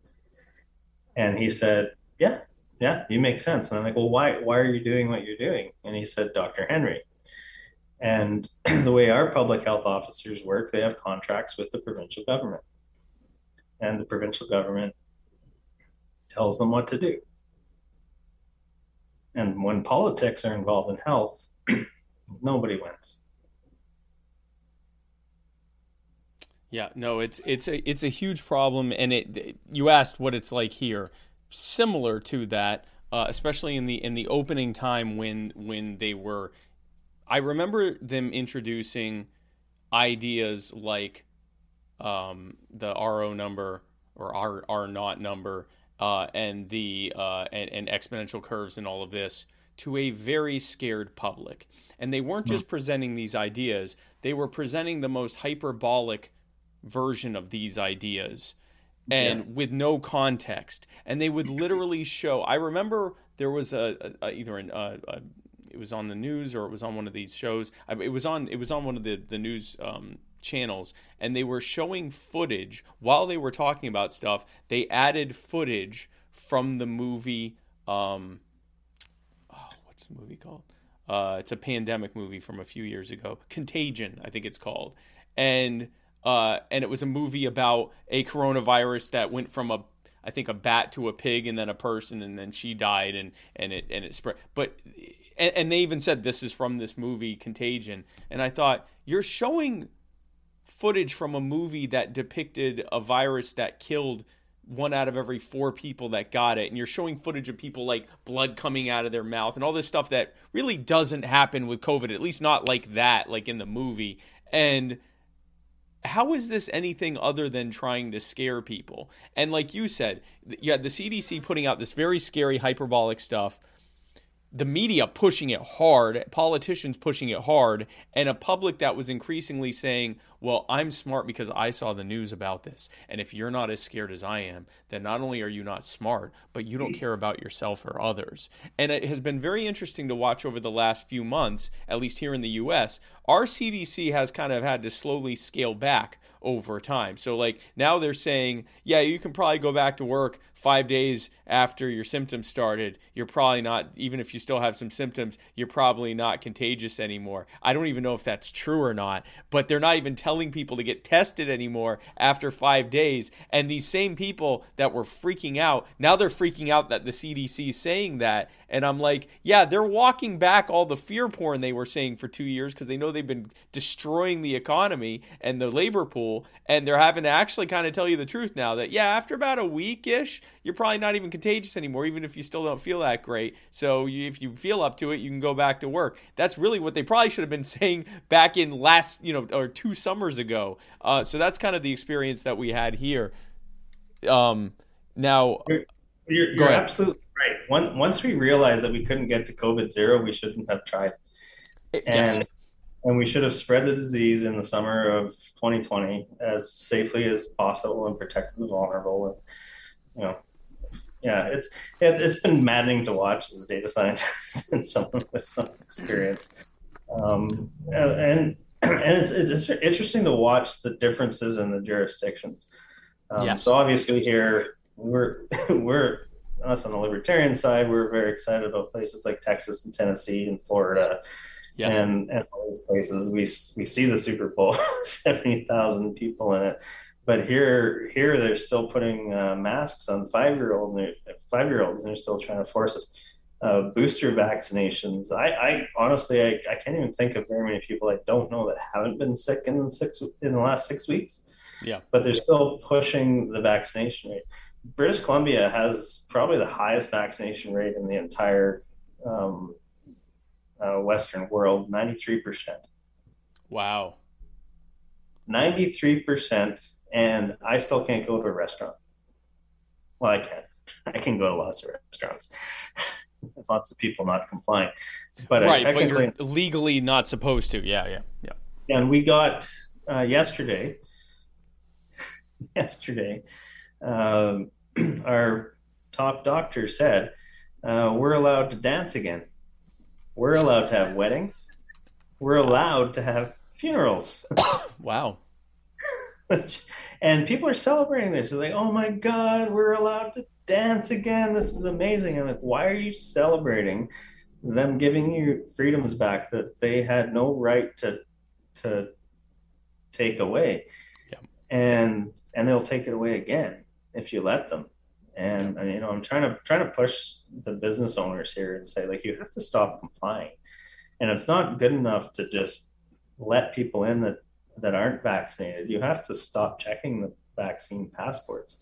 And he said, Yeah, yeah, you make sense. And I'm like, Well, why, why are you doing what you're doing? And he said, Dr. Henry. And the way our public health officers work, they have contracts with the provincial government. And the provincial government tells them what to do. And when politics are involved in health, nobody wins. Yeah, no, it's it's a it's a huge problem, and it. You asked what it's like here, similar to that, uh, especially in the in the opening time when when they were I remember them introducing ideas like um, the RO number or R R naught number uh, and the uh, and, and, exponential curves and all of this to a very scared public. And they weren't just mm. presenting these ideas; they were presenting the most hyperbolic version of these ideas and yes. with no context and they would literally show i remember there was a, a either an uh, a, it was on the news or it was on one of these shows. It was on it was on one of the the news um, channels and they were showing footage. While they were talking about stuff they added footage from the movie um, oh, what's the movie called? Uh, it's a pandemic movie from a few years ago. Contagion i think it's called. And uh, and it was a movie about a coronavirus that went from a I think a bat to a pig and then a person and then she died and and it and it spread. But and, and they even said this is from this movie Contagion, and I thought you're showing footage from a movie that depicted a virus that killed one out of every four people that got it. And you're showing footage of people like blood coming out of their mouth and all this stuff that really doesn't happen with covid at least not like that like in the movie. And how is this anything other than trying to scare people? And like you said, you had the CDC putting out this very scary hyperbolic stuff the media pushing it hard, politicians pushing it hard, and a public that was increasingly saying, Well, I'm smart because I saw the news about this. And if you're not as scared as I am, then not only are you not smart, but you don't care about yourself or others. And it has been very interesting to watch over the last few months, at least here in the US. Our CDC has kind of had to slowly scale back over time. So like now they're saying, yeah, you can probably go back to work 5 days after your symptoms started. You're probably not even if you still have some symptoms, you're probably not contagious anymore. I don't even know if that's true or not, but they're not even telling people to get tested anymore after 5 days. And these same people that were freaking out, now they're freaking out that the CDC is saying that and I'm like, yeah, they're walking back all the fear porn they were saying for two years because they know they've been destroying the economy and the labor pool. And they're having to actually kind of tell you the truth now that, yeah, after about a week ish, you're probably not even contagious anymore, even if you still don't feel that great. So you, if you feel up to it, you can go back to work. That's really what they probably should have been saying back in last, you know, or two summers ago. Uh, so that's kind of the experience that we had here. Um, now, you're, you're, you're absolutely right. One, once we realized that we couldn't get to COVID zero, we shouldn't have tried. And, yes. and we should have spread the disease in the summer of 2020 as safely as possible and protected the vulnerable. And, you know, yeah, it's it, has been maddening to watch as a data scientist and someone with some experience. Um, and and it's, it's interesting to watch the differences in the jurisdictions. Um, yes. So obviously here we're we're us on the libertarian side, we're very excited about places like Texas and Tennessee and Florida. Yes. And, and all these places, we we see the Super Bowl, seventy thousand people in it, but here here they're still putting uh, masks on five year old five year olds, and they're still trying to force us uh, booster vaccinations. I, I honestly I, I, can't even think of very many people I don't know that haven't been sick in the six in the last six weeks. Yeah, but they're still pushing the vaccination rate. British Columbia has probably the highest vaccination rate in the entire um, uh, Western world, 93%. Wow. 93%. And I still can't go to a restaurant. Well, I can. I can go to lots of restaurants. There's lots of people not complying. But right, but you're legally not supposed to. Yeah, yeah, yeah. And we got uh, yesterday, yesterday, um, our top doctor said, uh, we're allowed to dance again. We're allowed to have weddings. We're allowed to have funerals. wow. and people are celebrating this. They're like, oh my God, we're allowed to dance again. This is amazing. I'm like, why are you celebrating them giving you freedoms back that they had no right to to take away? Yeah. And and they'll take it away again if you let them. And, and you know, I'm trying to trying to push the business owners here and say like you have to stop complying. And it's not good enough to just let people in that that aren't vaccinated. You have to stop checking the vaccine passports.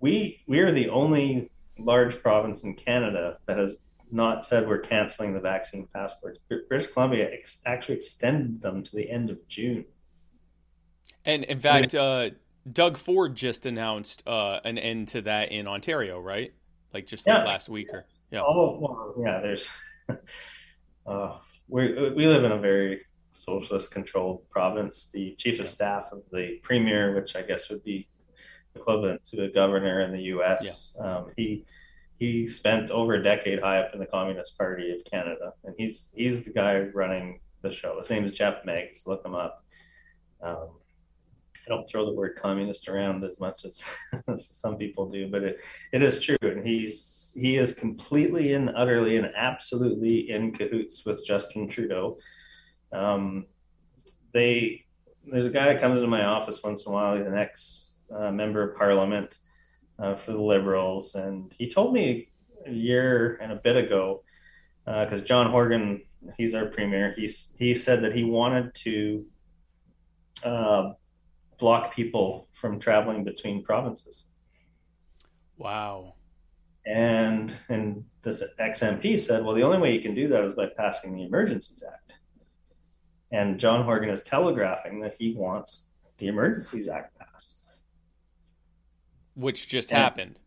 We we are the only large province in Canada that has not said we're canceling the vaccine passports. British Columbia ex- actually extended them to the end of June. And in fact, uh, Doug Ford just announced uh, an end to that in Ontario, right? Like just yeah. like last week or yeah. Oh well, yeah. There's uh, we we live in a very socialist controlled province. The chief of staff of the premier, which I guess would be equivalent to a governor in the U.S. Yeah. Um, he he spent over a decade high up in the Communist Party of Canada, and he's he's the guy running the show. His name is Geoff Meggs. Look him up. Um, I don't throw the word communist around as much as, some people do, but it, it is true. And he's he is completely and utterly and absolutely in cahoots with Justin Trudeau. Um, they there's a guy that comes into my office once in a while. He's an ex uh, member of Parliament uh, for the Liberals, and he told me a year and a bit ago because uh, John Horgan, he's our premier. He's he said that he wanted to uh, block people from traveling between provinces. Wow. And and this XMP said, well, the only way you can do that is by passing the Emergencies Act. And John Horgan is telegraphing that he wants the Emergencies Act passed. Which just and, happened.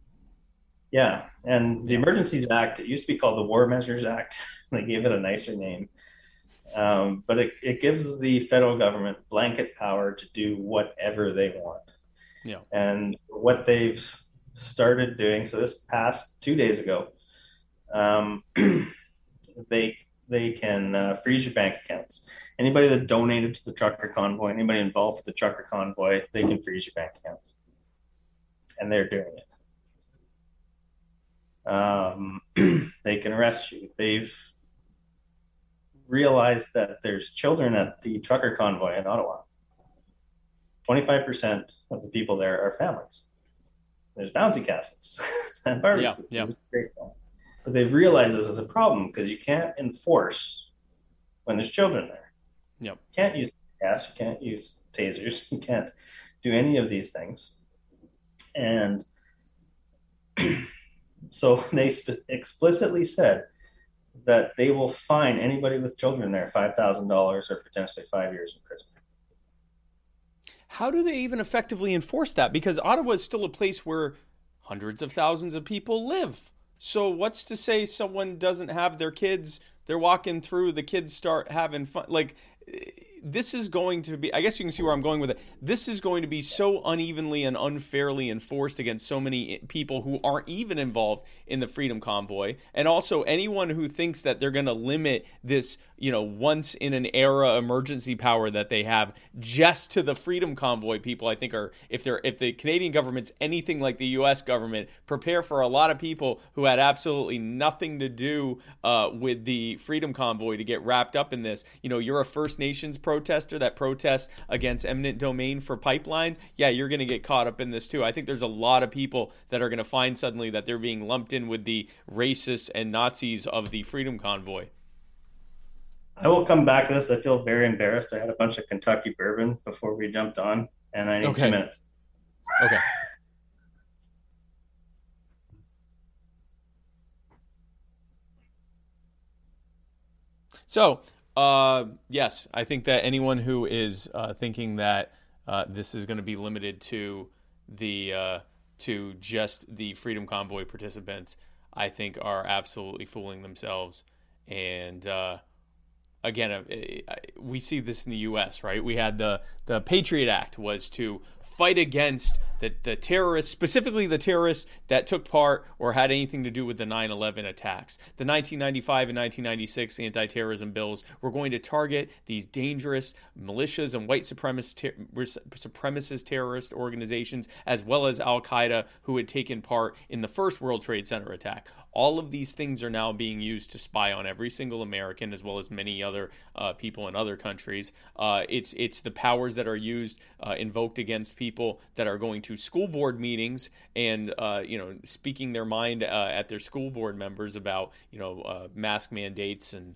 Yeah. And the Emergencies Act, it used to be called the War Measures Act. they gave it a nicer name. Um, but it, it gives the federal government blanket power to do whatever they want. Yeah. And what they've started doing, so this passed two days ago, um, they they can uh, freeze your bank accounts. Anybody that donated to the trucker convoy, anybody involved with the trucker convoy, they can freeze your bank accounts, and they're doing it. Um, they can arrest you. They've realized that there's children at the trucker convoy in Ottawa. 25% of the people there are families. There's bouncy castles and barbecues. Yeah, yeah. But they've realized this is a problem because you can't enforce when there's children there. Yep. You can't use gas, you can't use tasers, you can't do any of these things. And so they sp- explicitly said that they will fine anybody with children there $5,000 or potentially five years in prison. How do they even effectively enforce that? Because Ottawa is still a place where hundreds of thousands of people live. So, what's to say someone doesn't have their kids? They're walking through, the kids start having fun. Like, this is going to be i guess you can see where i'm going with it. This is going to be so unevenly and unfairly enforced against so many people who aren't even involved in the freedom convoy. And also anyone who thinks that they're going to limit this you know once in an era emergency power that they have just to the freedom convoy people i think are if they're if the canadian government's anything like the us government prepare for a lot of people who had absolutely nothing to do uh, with the freedom convoy to get wrapped up in this. You know you're a first nations protester that protests against eminent domain for pipelines yeah you're going to get caught up in this too i think there's a lot of people that are going to find suddenly that they're being lumped in with the racists and nazis of the freedom convoy I will come back to this. I feel very embarrassed. I had a bunch of Kentucky bourbon before we jumped on, and I need okay. two minutes. Okay. So, uh, yes, I think that anyone who is uh, thinking that uh, this is going to be limited to the uh, to just the Freedom Convoy participants, I think are absolutely fooling themselves. And uh, again, uh, we see this in the U.S. Right? We had the the Patriot Act was to fight against the, the terrorists, specifically the terrorists that took part or had anything to do with the 9 11 attacks. The 1995 and 1996 anti terrorism bills were going to target these dangerous militias and white supremacist terrorist organizations, as well as Al Qaeda, who had taken part in the first World Trade Center attack. All of these things are now being used to spy on every single American, as well as many other uh, people in other countries. Uh, it's it's the powers that are used uh, invoked against people that are going to school board meetings and uh, you know speaking their mind uh, at their school board members about you know uh, mask mandates and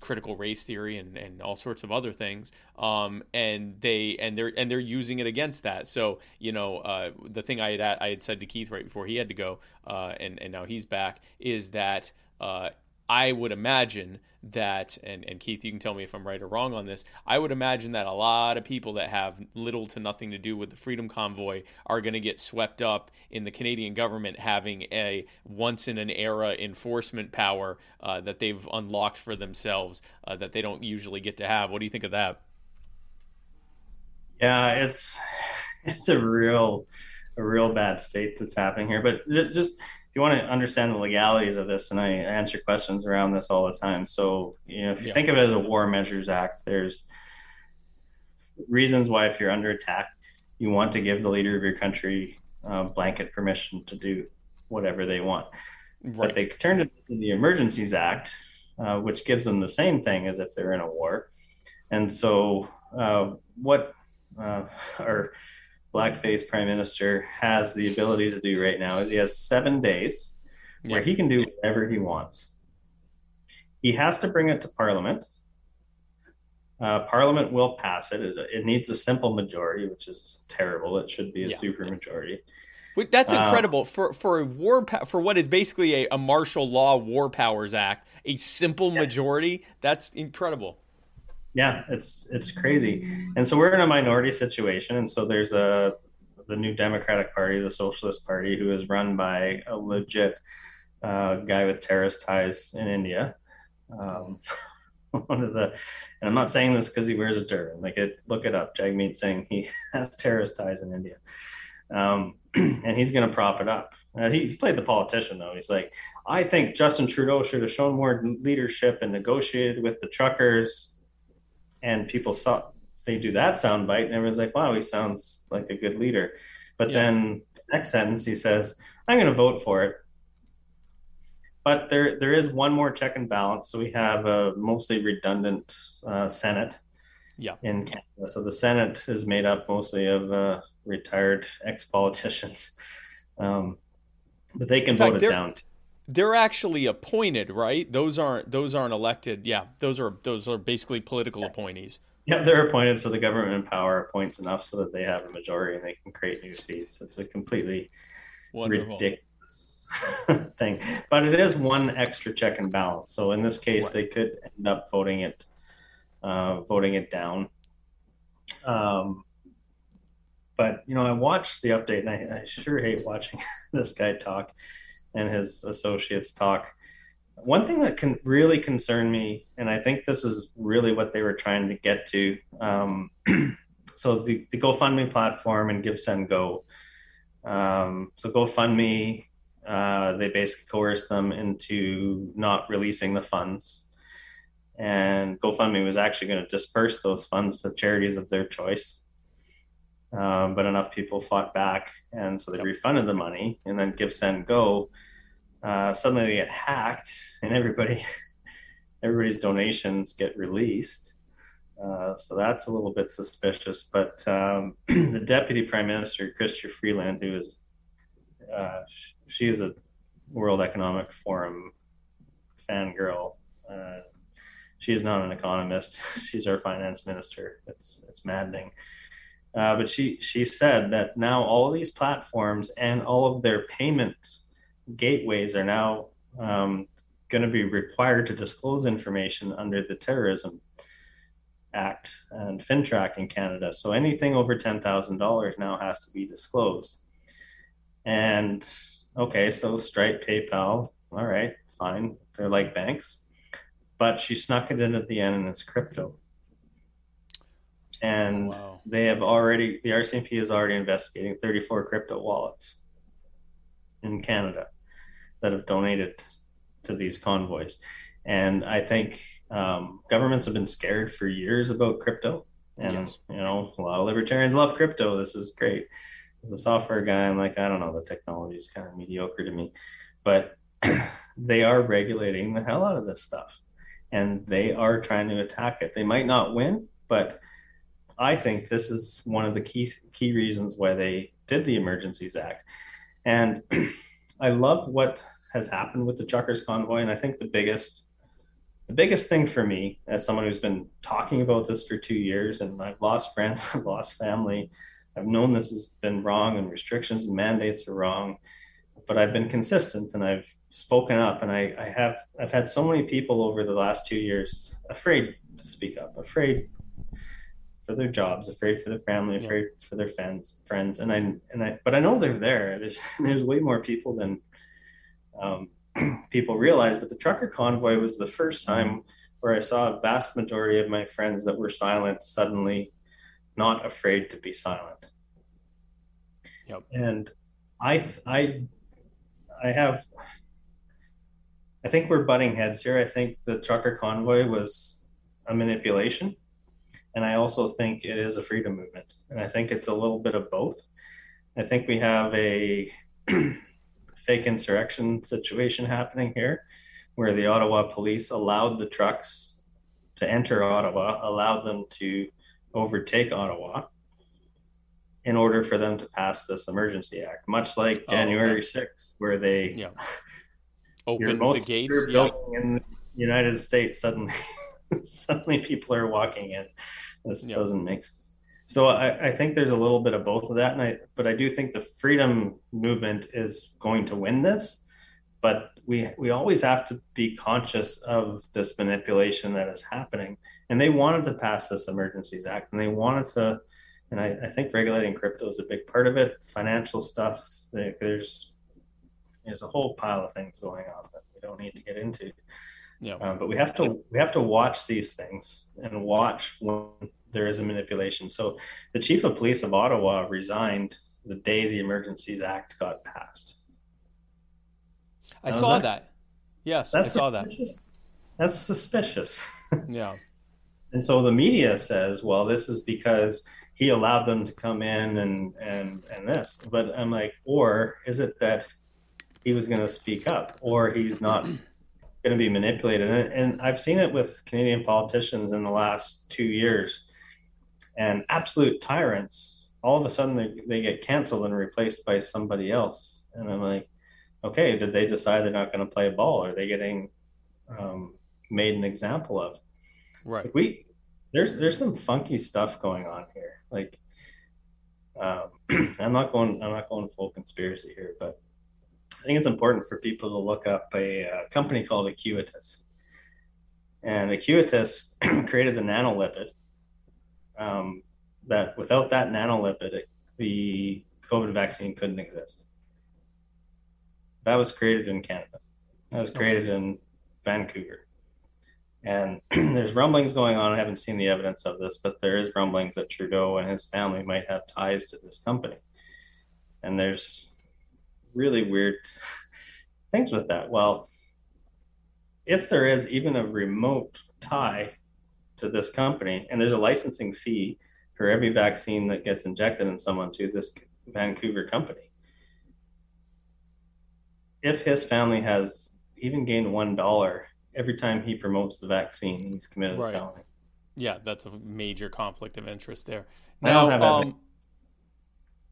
critical race theory and, and all sorts of other things um, and they and they're and they're using it against that. So you know uh, the thing I had I had said to Keith right before he had to go uh, and and now he's back is that uh, I would imagine that, and, and Keith, you can tell me if I'm right or wrong on this. I would imagine that a lot of people that have little to nothing to do with the Freedom Convoy are going to get swept up in the Canadian government having a once in an era enforcement power uh, that they've unlocked for themselves uh, that they don't usually get to have. What do you think of that? Yeah, it's it's a real a real bad state that's happening here. But just you want to understand the legalities of this, and I answer questions around this all the time. So you know, if you yeah. think of it as a War Measures Act, there's reasons why if you're under attack, you want to give the leader of your country uh, blanket permission to do whatever they want. Right. But they turned it into the Emergencies Act, uh, which gives them the same thing as if they're in a war. And so, uh, what uh, our blackface prime minister has the ability to do right now is he has seven days yeah. where he can do whatever he wants. He has to bring it to Parliament. Uh, Parliament will pass it. it. it. needs a simple majority, which is terrible. It should be a yeah. super majority. That's uh, incredible for for a war for what is basically a, a martial law war powers act. A simple yeah. majority. That's incredible yeah it's it's crazy. And so we're in a minority situation and so there's a the new democratic party the socialist party who is run by a legit uh, guy with terrorist ties in india. Um, one of the and i'm not saying this because he wears a turban like it look it up. Jagmeet singh he has terrorist ties in india. Um, and he's going to prop it up. Uh, he, he played the politician though. He's like i think justin trudeau should have shown more leadership and negotiated with the truckers and people saw they do that sound bite and everyone's like wow he sounds like a good leader. But yeah. then the next sentence he says i'm going to vote for it. But there there is one more check and balance. So we have a mostly redundant uh, senate yeah. in canada. So the senate is made up mostly of uh, retired ex-politicians. Um, but they can vote it down too they're actually appointed, right? Those aren't those aren't elected. Yeah, those are those are basically political yeah. appointees. Yeah, they're appointed, so the government in power appoints enough so that they have a majority and they can create new seats. It's a completely Wonderful. ridiculous thing, but it is one extra check and balance. So in this case, right. they could end up voting it, uh, voting it down. Um, but you know, I watched the update, and I, I sure hate watching this guy talk and his associates talk. One thing that can really concern me, and I think this is really what they were trying to get to. Um, so the, the GoFundMe platform and GiveSendGo. Um, so GoFundMe, uh, they basically coerced them into not releasing the funds. And GoFundMe was actually going to disperse those funds to charities of their choice. Um, but enough people fought back, and so they refunded the money. And then GiveSendGo, uh, suddenly they get hacked, and everybody, everybody's donations get released. Uh, so that's a little bit suspicious. But um, the deputy prime minister, Chrystia Freeland, who is, uh, she is a World Economic Forum fangirl. Uh, she is not an economist. She's our finance minister. It's it's maddening. Uh, but she she said that now all of these platforms and all of their payment gateways are now um, going to be required to disclose information under the Terrorism Act and FINTRAC in Canada. So anything over ten thousand dollars now has to be disclosed. And okay, so Stripe, PayPal, all right, fine, they're like banks, but she snuck it in at the end, and it's crypto and wow. they have already the RCMP is already investigating 34 crypto wallets in Canada that have donated to these convoys. And I think um, governments have been scared for years about crypto. And, yes. you know, a lot of libertarians love crypto. This is great. As a software guy, I'm like, I don't know, the technology is kind of mediocre to me. But they are regulating the hell out of this stuff. And they are trying to attack it. They might not win, but I think this is one of the key key reasons why they did the Emergencies Act. And I love what has happened with the truckers convoy, and I think the biggest the biggest thing for me as someone who's been talking about this for two years and I've lost friends, I've lost family, I've known this has been wrong and restrictions and mandates are wrong. but I've been consistent and I've spoken up, and I, I have I've had so many people over the last two years afraid to speak up, afraid for their jobs, afraid for their family, afraid yeah. for their friends, friends, and I and I, but I know they're there. There's there's way more people than um, people realize. But the trucker convoy was the first time where I saw a vast majority of my friends that were silent suddenly not afraid to be silent. Yep. And I I I have I think we're butting heads here. I think the trucker convoy was a manipulation. And I also think it is a freedom movement. And I think it's a little bit of both. I think we have a fake insurrection situation happening here where the Ottawa police allowed the trucks to enter Ottawa, allowed them to overtake Ottawa in order for them to pass this emergency act, much like oh, January okay. 6th, where they yeah. opened the gates. Yeah. in the United States, suddenly, suddenly people are walking in. This yeah. doesn't make sense. So I, I, think there's a little bit of both of that, and I but I do think the freedom movement is going to win this. But we we always have to be conscious of this manipulation that is happening. And they wanted to pass this Emergencies Act, and they wanted to, and I, I think regulating crypto is a big part of it. Financial stuff, there's there's a whole pile of things going on that we don't need to get into. Yeah. Um, but we have to we have to watch these things and watch when there is a manipulation. So the chief of police of Ottawa resigned the day the Emergencies Act got passed. I saw that. that. Yes, I saw suspicious. that. That's suspicious. yeah. And so the media says, well, this is because he allowed them to come in and and and this. But I'm like, or is it that he was going to speak up, or he's not going to be manipulated? And, and I've seen it with Canadian politicians in the last two years. And absolute tyrants all of a sudden they, they get canceled and replaced by somebody else. And i'm like okay did they decide they're not going to play ball? Are they getting um, made an example of? Right. We there's there's some funky stuff going on here. Like um, i'm not going i'm not going full conspiracy here but i think it's important for people to look up a, a company called acuitas and acuitas created the nanolipid um, that without that nanolipid, the COVID vaccine couldn't exist. That was created in Canada. That was created okay. in Vancouver. And there's rumblings going on. I haven't seen the evidence of this, but there is rumblings that Trudeau and his family might have ties to this company. And there's really weird things with that. Well, if there is even a remote tie to this company, and there's a licensing fee for every vaccine that gets injected in someone to this Vancouver company. If his family has even gained one dollar every time he promotes the vaccine, he's committed right. a felony. Yeah, that's a major conflict of interest there. Now, um,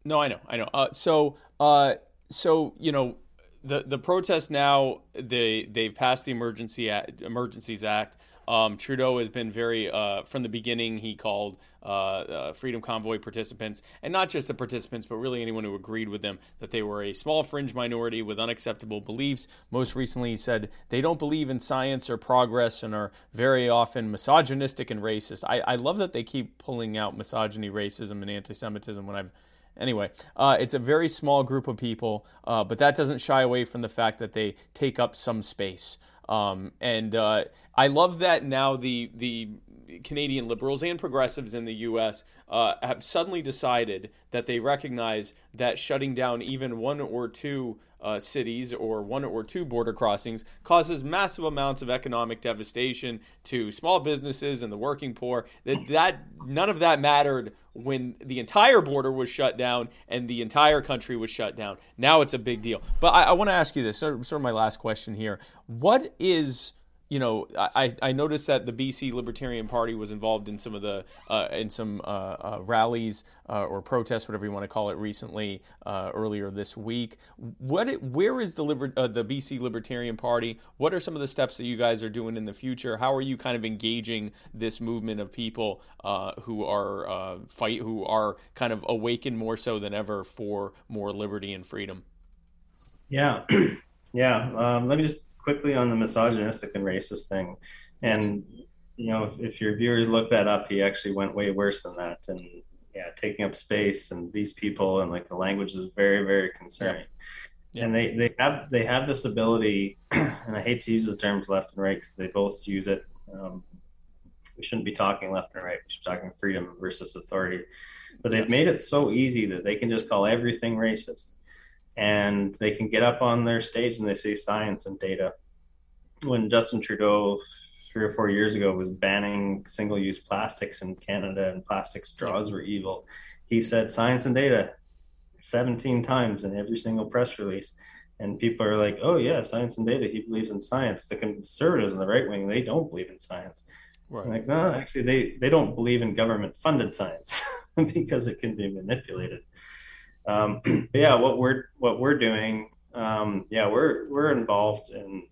no, I know, I know. Uh, so, uh, so you know, the the protest now they they've passed the emergency act, emergencies act. Um, Trudeau has been very, uh, from the beginning, he called uh, uh, Freedom Convoy participants, and not just the participants, but really anyone who agreed with them, that they were a small fringe minority with unacceptable beliefs. Most recently, he said they don't believe in science or progress and are very often misogynistic and racist. I, I love that they keep pulling out misogyny, racism, and anti Semitism when I've Anyway, uh, it's a very small group of people, uh, but that doesn't shy away from the fact that they take up some space. Um, and uh, I love that now the the Canadian liberals and progressives in the U.S. Uh, have suddenly decided that they recognize that shutting down even one or two uh, cities or one or two border crossings causes massive amounts of economic devastation to small businesses and the working poor. That that none of that mattered when the entire border was shut down and the entire country was shut down. Now it's a big deal. But I, I want to ask you this, sort of, sort of my last question here. What is you know, I, I noticed that the BC Libertarian Party was involved in some of the uh, in some uh, uh, rallies uh, or protests, whatever you want to call it, recently uh, earlier this week. What where is the Liber- uh, the BC Libertarian Party? What are some of the steps that you guys are doing in the future? How are you kind of engaging this movement of people who are fight who are kind of awakened more so than ever for more liberty and freedom? Yeah, yeah. Um, let me just quickly on the misogynistic and racist thing, and you know, if, if your viewers look that up, he actually went way worse than that, and yeah, taking up space and these people and like the language is very, very concerning. Yeah. And they, they have they have this ability, and I hate to use the terms left and right because they both use it. Um, we shouldn't be talking left and right. We should be talking freedom versus authority. But they've made it so easy that they can just call everything racist, and they can get up on their stage and they say science and data. When Justin Trudeau three or four years ago was banning single use plastics in Canada and plastic straws were evil. He said science and data 17 times in every single press release. And people are like, oh, yeah, science and data. He believes in science. The conservatives and the right wing, they don't believe in science. Right. Like, no, actually, they, they don't believe in government funded science because it can be manipulated. Um, but yeah, what we're what we're doing, um, yeah, we're we're involved in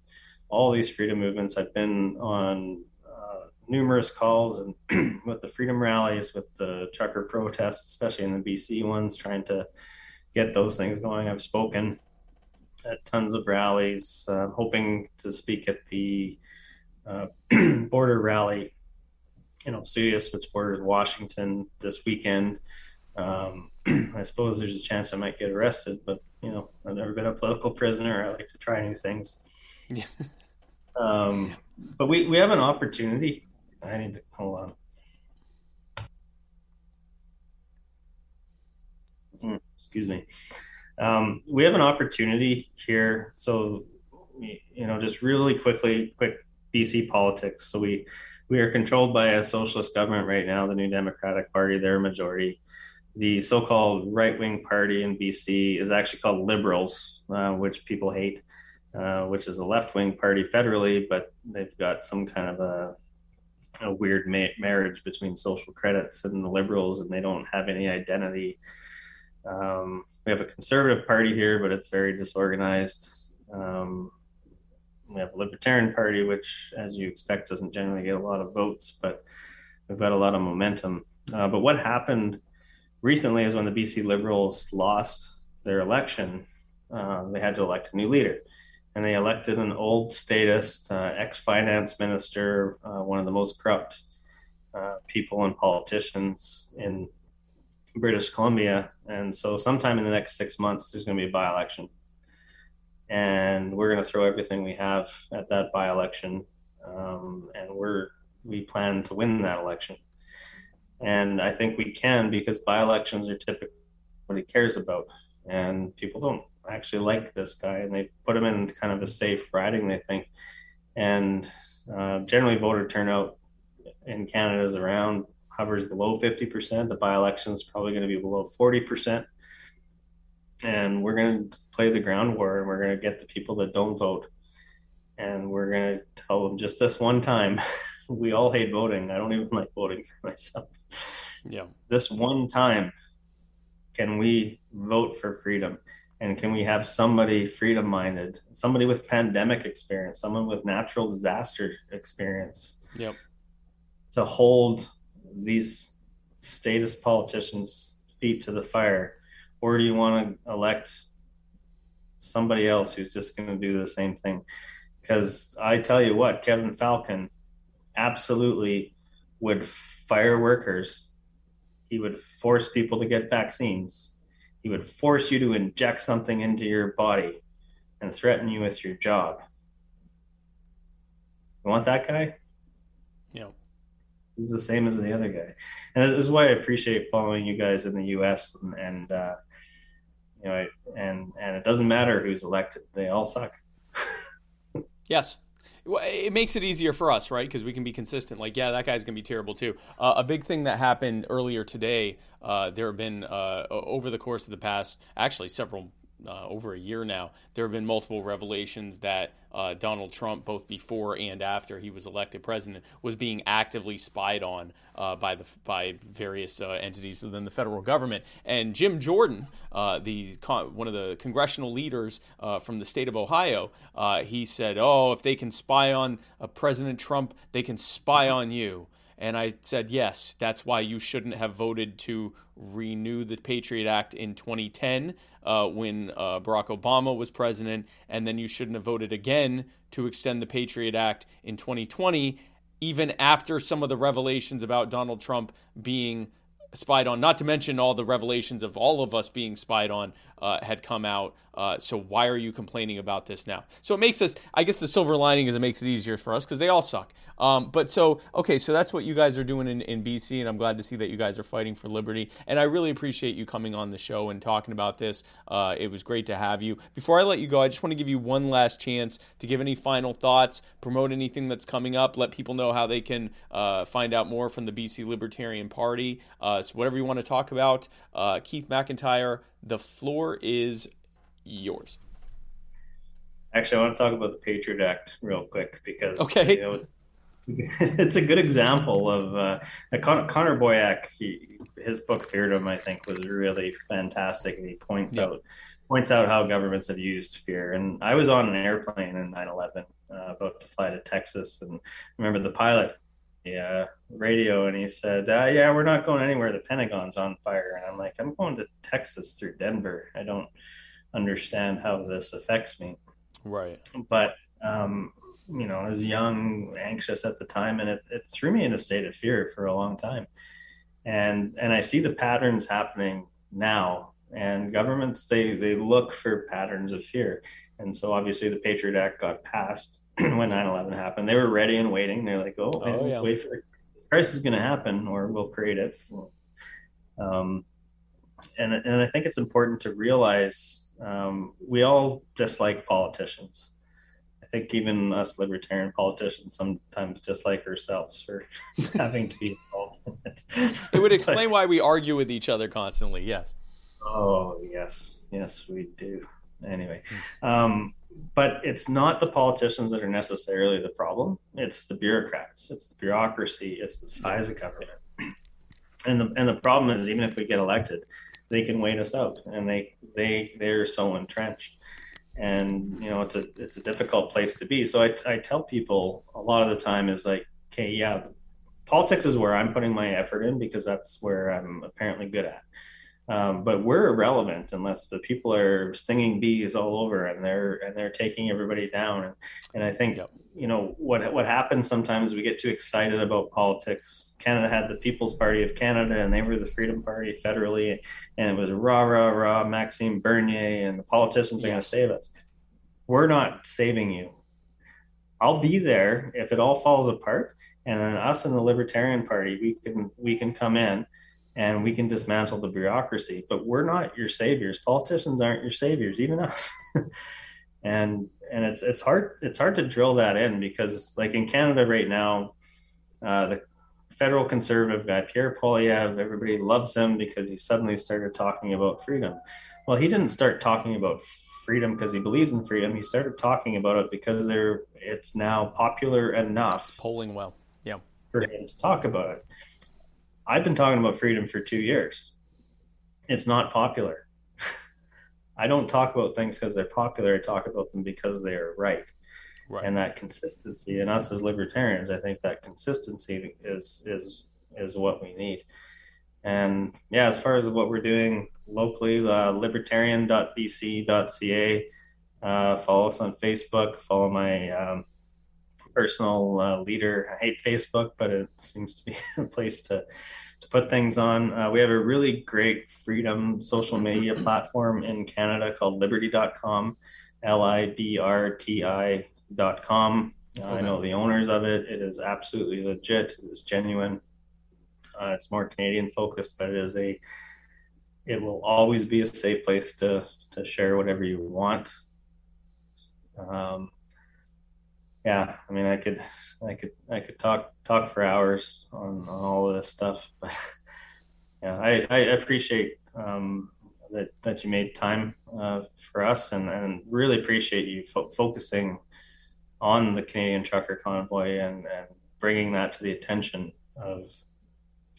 all these freedom movements. I've been on uh, numerous calls and with the freedom rallies, with the trucker protests, especially in the BC ones, trying to get those things going. I've spoken at tons of rallies, uh, hoping to speak at the uh, border rally in Osoyoos, which borders Washington this weekend. Um, I suppose there's a chance I might get arrested, but you know, I've never been a political prisoner. I like to try new things. Yeah. Um, but we, we have an opportunity. I need to hold on. Hmm, excuse me. Um, we have an opportunity here. So, you know, just really quickly, quick BC politics. So we we are controlled by a socialist government right now, the New Democratic Party. They're a majority. The so-called right-wing party in BC is actually called Liberals, uh, which people hate. Uh, which is a left wing party federally, but they've got some kind of a, a weird ma- marriage between social credits and the liberals, and they don't have any identity. Um, we have a conservative party here, but it's very disorganized. Um, we have a libertarian party, which, as you expect, doesn't generally get a lot of votes, but we've got a lot of momentum. Uh, but what happened recently is when the BC Liberals lost their election, uh, they had to elect a new leader and they elected an old statist, uh, ex finance minister, uh, one of the most corrupt uh, people and politicians in British Columbia. And so, sometime in the next six months, there's going to be a by election. And we're going to throw everything we have at that by election. Um, and we're, we plan to win that election. And I think we can because by elections are typically what he cares about. And people don't actually like this guy, and they put him in kind of a safe riding, they think. And uh, generally, voter turnout in Canada is around hovers below 50%. The by election is probably going to be below 40%. And we're going to play the ground war and we're going to get the people that don't vote. And we're going to tell them just this one time we all hate voting. I don't even like voting for myself. Yeah. This one time, can we vote for freedom? and can we have somebody freedom minded somebody with pandemic experience someone with natural disaster experience yep. to hold these statist politicians feet to the fire or do you want to elect somebody else who's just going to do the same thing because i tell you what kevin falcon absolutely would fire workers he would force people to get vaccines he would force you to inject something into your body and threaten you with your job. You want that guy? Yeah. This is the same as the other guy. And this is why I appreciate following you guys in the US and, and uh, you know, and and it doesn't matter who's elected. They all suck. yes it makes it easier for us, right? Because we can be consistent. Like, yeah, that guy's gonna be terrible too. Uh, a big thing that happened earlier today. Uh, there have been uh, over the course of the past, actually several uh, over a year now, there have been multiple revelations that uh, Donald Trump, both before and after he was elected president, was being actively spied on uh, by the by various uh, entities within the federal government. And Jim Jordan, uh, the one of the congressional leaders uh, from the state of Ohio, he said, "Oh, if they can spy on President Trump, they can spy on you." and I said, yes, that's why you shouldn't have voted to renew the Patriot Act in 2010 uh, when uh, Barack Obama was president, and then you shouldn't have voted again to extend the Patriot Act in 2020, even after some of the revelations about Donald Trump being spied on, not to mention all the revelations of all of us being spied on uh, had come out. Uh, so why are you complaining about this now? So it makes us, I guess the silver lining is it makes it easier for us because they all suck. Um, but so, okay, so that's what you guys are doing in, in BC, and I'm glad to see that you guys are fighting for liberty. And I really appreciate you coming on the show and talking about this. Uh, it was great to have you. Before I let you go, I just want to give you one last chance to give any final thoughts, promote anything that's coming up, let people know how they can uh, find out more from the BC Libertarian Party. Uh, so whatever you want to talk about, uh, Keith McIntyre the floor is yours. Actually, I want to talk about the Patriot Act real quick because okay. You know, it's, it's, a good example of uh, Con- Connor Boyack. He, his book Feardom, I think, was really fantastic, and he points yep. out points out how governments have used fear. And I was on an airplane in 9/11, uh, about to fly to Texas, and remember the pilot the uh, radio and he said, uh, "Yeah, we're not going anywhere. The Pentagon's on fire." And I'm like, "I'm going to Texas through Denver. I don't understand how this affects me." Right. But um, you know, I was young, anxious at the time, and it, it threw me in a state of fear for a long time. And and I see the patterns happening now. And governments they they look for patterns of fear. And so obviously the Patriot Act got passed when 9-11 happened. They were ready and waiting. They're like oh, man, oh let's wait for this crisis is going to happen or we'll create it. Um, and, and i think it's important to realize um, we all dislike politicians. I think even us libertarian politicians sometimes dislike ourselves for having to be involved in it. It would explain but, why we argue with each other constantly yes. Oh yes. Yes we do anyway hmm. um, but it's not the politicians that are necessarily the problem. It's the bureaucrats. It's the bureaucracy. It's the size of government. And the and the problem is, even if we get elected, they can wait us out, and they they they're so entrenched. And you know, it's a it's a difficult place to be. So I I tell people a lot of the time is like, okay, yeah, politics is where I'm putting my effort in because that's where I'm apparently good at. Um, but we're irrelevant unless the people are stinging bees all over and they're and they're taking everybody down. And, and I think yep. you know what what happens sometimes we get too excited about politics. Canada had the People's Party of Canada and they were the Freedom Party federally, and it was rah rah rah Maxime Bernier and the politicians are going to save us. We're not saving you. I'll be there if it all falls apart, and then us in the Libertarian Party we can we can come in and we can dismantle the bureaucracy but we're not your saviors. Politicians aren't your saviors even us. And and it's it's hard it's hard to drill that in because like in canada right now uh, the federal conservative guy pierre poilievre everybody loves him because he suddenly started talking about freedom. Well he didn't start talking about freedom because he believes in freedom. He started talking about it because there it's now popular enough polling well yeah. for him to talk about it I've been talking about freedom for two years. It's not popular. I don't talk about things because they're popular. I talk about them because they are right. right. And that consistency, and us as libertarians, I think that consistency is is is what we need. And yeah, as far as what we're doing locally, uh, libertarian.bc.ca. Uh, follow us on Facebook. Follow my um, personal uh, leader. I hate Facebook, but it seems to be a place to to put things on. Uh, we have a really great freedom social media platform in Canada called Librti.com, L I B R T I.com. Uh, okay. I know the owners of it. It is absolutely legit. It is genuine. Uh, it's more Canadian focused, but it is a. It will always be a safe place to to share whatever you want. Um, yeah, I mean, I could, I could, I could talk talk for hours on, on all of this stuff, but yeah, I, I appreciate um, that that you made time uh, for us, and and really appreciate you fo- focusing on the Canadian trucker convoy and and bringing that to the attention of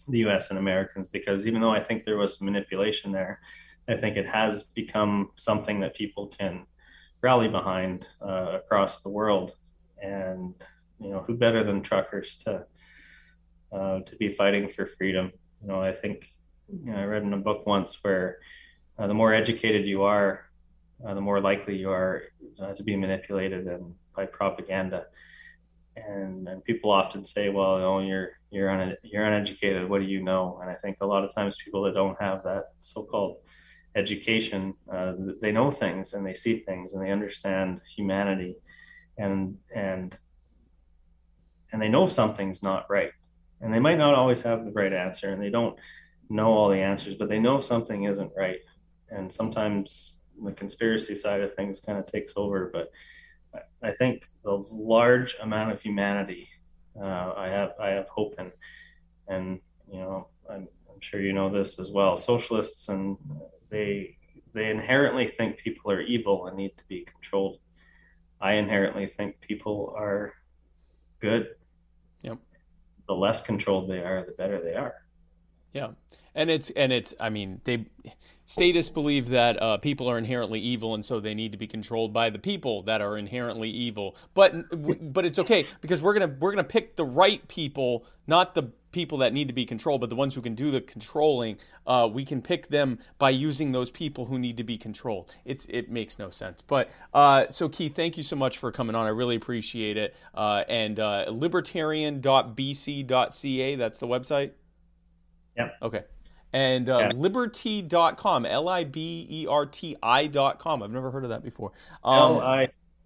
the U.S. and Americans, because even though I think there was manipulation there, I think it has become something that people can rally behind uh, across the world and you know who better than truckers to uh, to be fighting for freedom. You know, I think you know, I read in a book once where uh, the more educated you are, uh, the more likely you are uh, to be manipulated and by propaganda. And, and people often say, "Well, you're you're un- you're uneducated. What do you know?" And I think a lot of times people that don't have that so-called education, uh, they know things and they see things and they understand humanity, and and and they know something's not right, and they might not always have the right answer, and they don't know all the answers, but they know something isn't right, and sometimes the conspiracy side of things kind of takes over. But I think the large amount of humanity, uh, I have I have hope in, and you know I'm, I'm sure you know this as well. Socialists and they they inherently think people are evil and need to be controlled. I inherently think people are good. Yep. The less controlled they are, the better they are. Yeah, and it's and it's. I mean, they statists believe that uh, people are inherently evil, and so they need to be controlled by the people that are inherently evil. But but it's okay because we're gonna we're gonna pick the right people, not the people that need to be controlled, but the ones who can do the controlling. Uh, we can pick them by using those people who need to be controlled. It's it makes no sense. But uh, so Keith, thank you so much for coming on. I really appreciate it. Uh, and uh, libertarian.bc.ca. That's the website. Yep. Okay. And uh, yeah. liberti.com, L I B E R T I.com. I've never heard of that before. Um,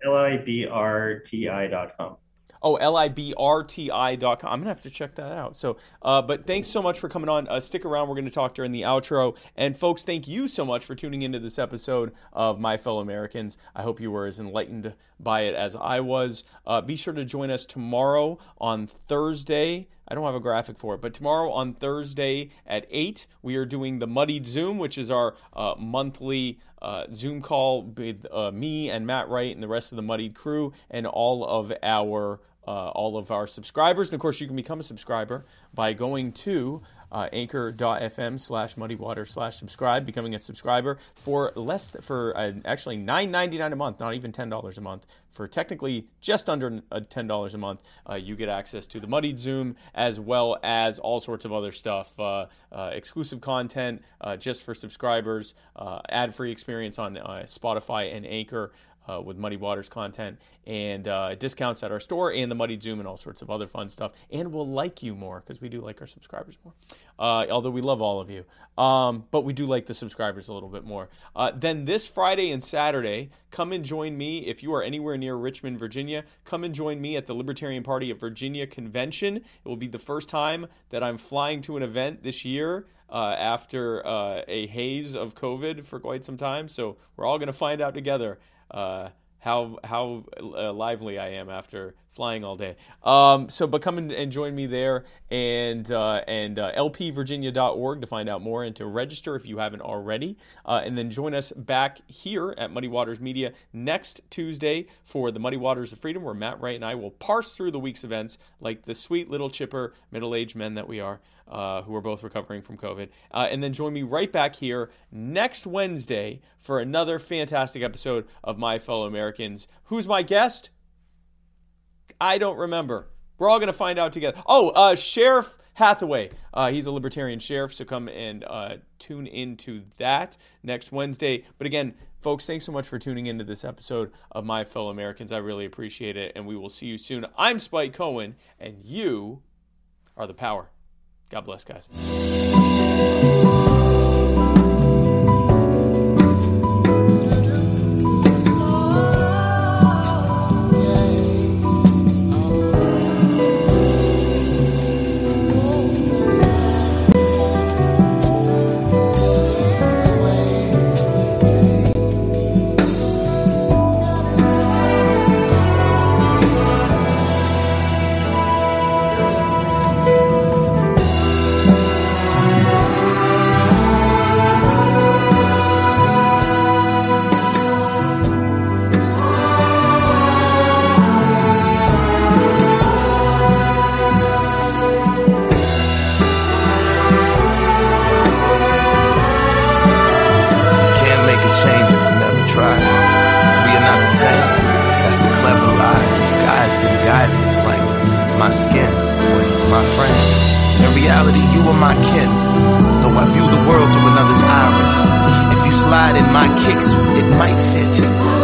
L I B R T I.com. Oh, L I B R T I dot com. I'm going to have to check that out. So, uh, but thanks so much for coming on. Uh, stick around. We're going to talk during the outro. And folks, thank you so much for tuning into this episode of My Fellow Americans. I hope you were as enlightened by it as I was. Uh, be sure to join us tomorrow on Thursday. I don't have a graphic for it, but tomorrow on Thursday at 8, we are doing the Muddied Zoom, which is our uh, monthly uh, Zoom call with uh, me and Matt Wright and the rest of the Muddied crew and all of our uh, all of our subscribers. And of course, you can become a subscriber by going to uh, anchor.fm slash muddywater slash subscribe, becoming a subscriber for less th- for uh, actually nine ninety nine a month, not even ten dollars a month. For technically just under uh, ten dollars a month, uh, you get access to the Muddied Zoom as well as all sorts of other stuff, uh, uh, exclusive content just for subscribers, ad free experience on Spotify and Anchor uh, with Muddy Waters content and uh, discounts at our store and the Muddy Zoom and all sorts of other fun stuff. And we'll like you more because we do like our subscribers more. Uh, although we love all of you, um, but we do like the subscribers a little bit more. Uh, then this Friday and Saturday, come and join me if you are anywhere near Richmond, Virginia. Come and join me at the Libertarian Party of Virginia convention. It will be the first time that I'm flying to an event this year. Uh, after uh, a haze of COVID for quite some time. So we're all going to find out together uh, how how uh, lively I am after flying all day. Um, so, but come and, join me there and uh, and uh, lpvirginia.org to find out more and to register if you haven't already. Uh, and then join us back here at Muddy Waters Media next Tuesday for the Muddy Waters of Freedom, where Matt Wright and I will parse through the week's events like the sweet little chipper middle aged men that we are uh, who are both recovering from COVID. Uh, and then join me right back here next Wednesday for another fantastic episode of My Fellow Americans. Who's my guest? I don't remember. We're all going to find out together. Oh, uh, Sheriff Hathaway. Uh, he's a libertarian sheriff, so come and uh, tune into that next Wednesday. But again, folks, thanks so much for tuning into this episode of My Fellow Americans. I really appreciate it, and we will see you soon. I'm Spike Cohen, and you are the power. God bless, guys. My my friends. reality, you are my kin. Though I view the world through another's iris. If you slide in my kicks, it might fit.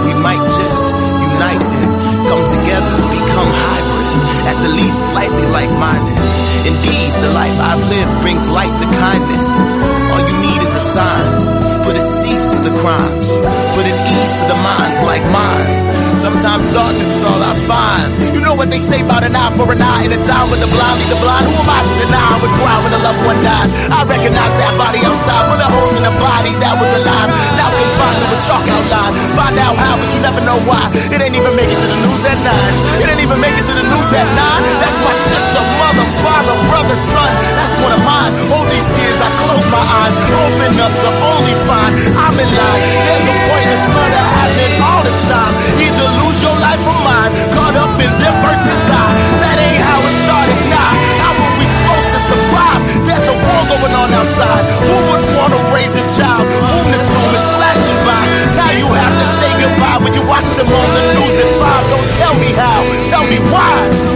We might just unite and come together, become hybrid. At the least, slightly like-minded. Indeed, the life I've lived brings light to kindness. All you need is a sign. Put a cease to the crimes. Put an ease to the minds like mine. Sometimes darkness is all I find. You know what they say about an eye for an eye in a time when the blind lead the blind. Who am I to deny I would cry when a loved one dies? I recognize that body outside, with the holes in the body that was alive. Now confined to a chalk outline. Find out how, but you never know why. It ain't even make it to the news at nine. It ain't even make it to the news at nine. That's my sister, mother, father, brother, son. That's one of line. All these tears. I close my eyes, open up the only find. I'm in line. There's a pointless murder happening all the time. Either lose your life or mine. Caught up in their first design. That ain't how it started. Nah, how were we supposed to survive? There's a war going on outside. Who would wanna raise a child? Whom the tomb is flashing by. Now you have to say goodbye when you watch them on the news at five. Don't tell me how. Tell me why.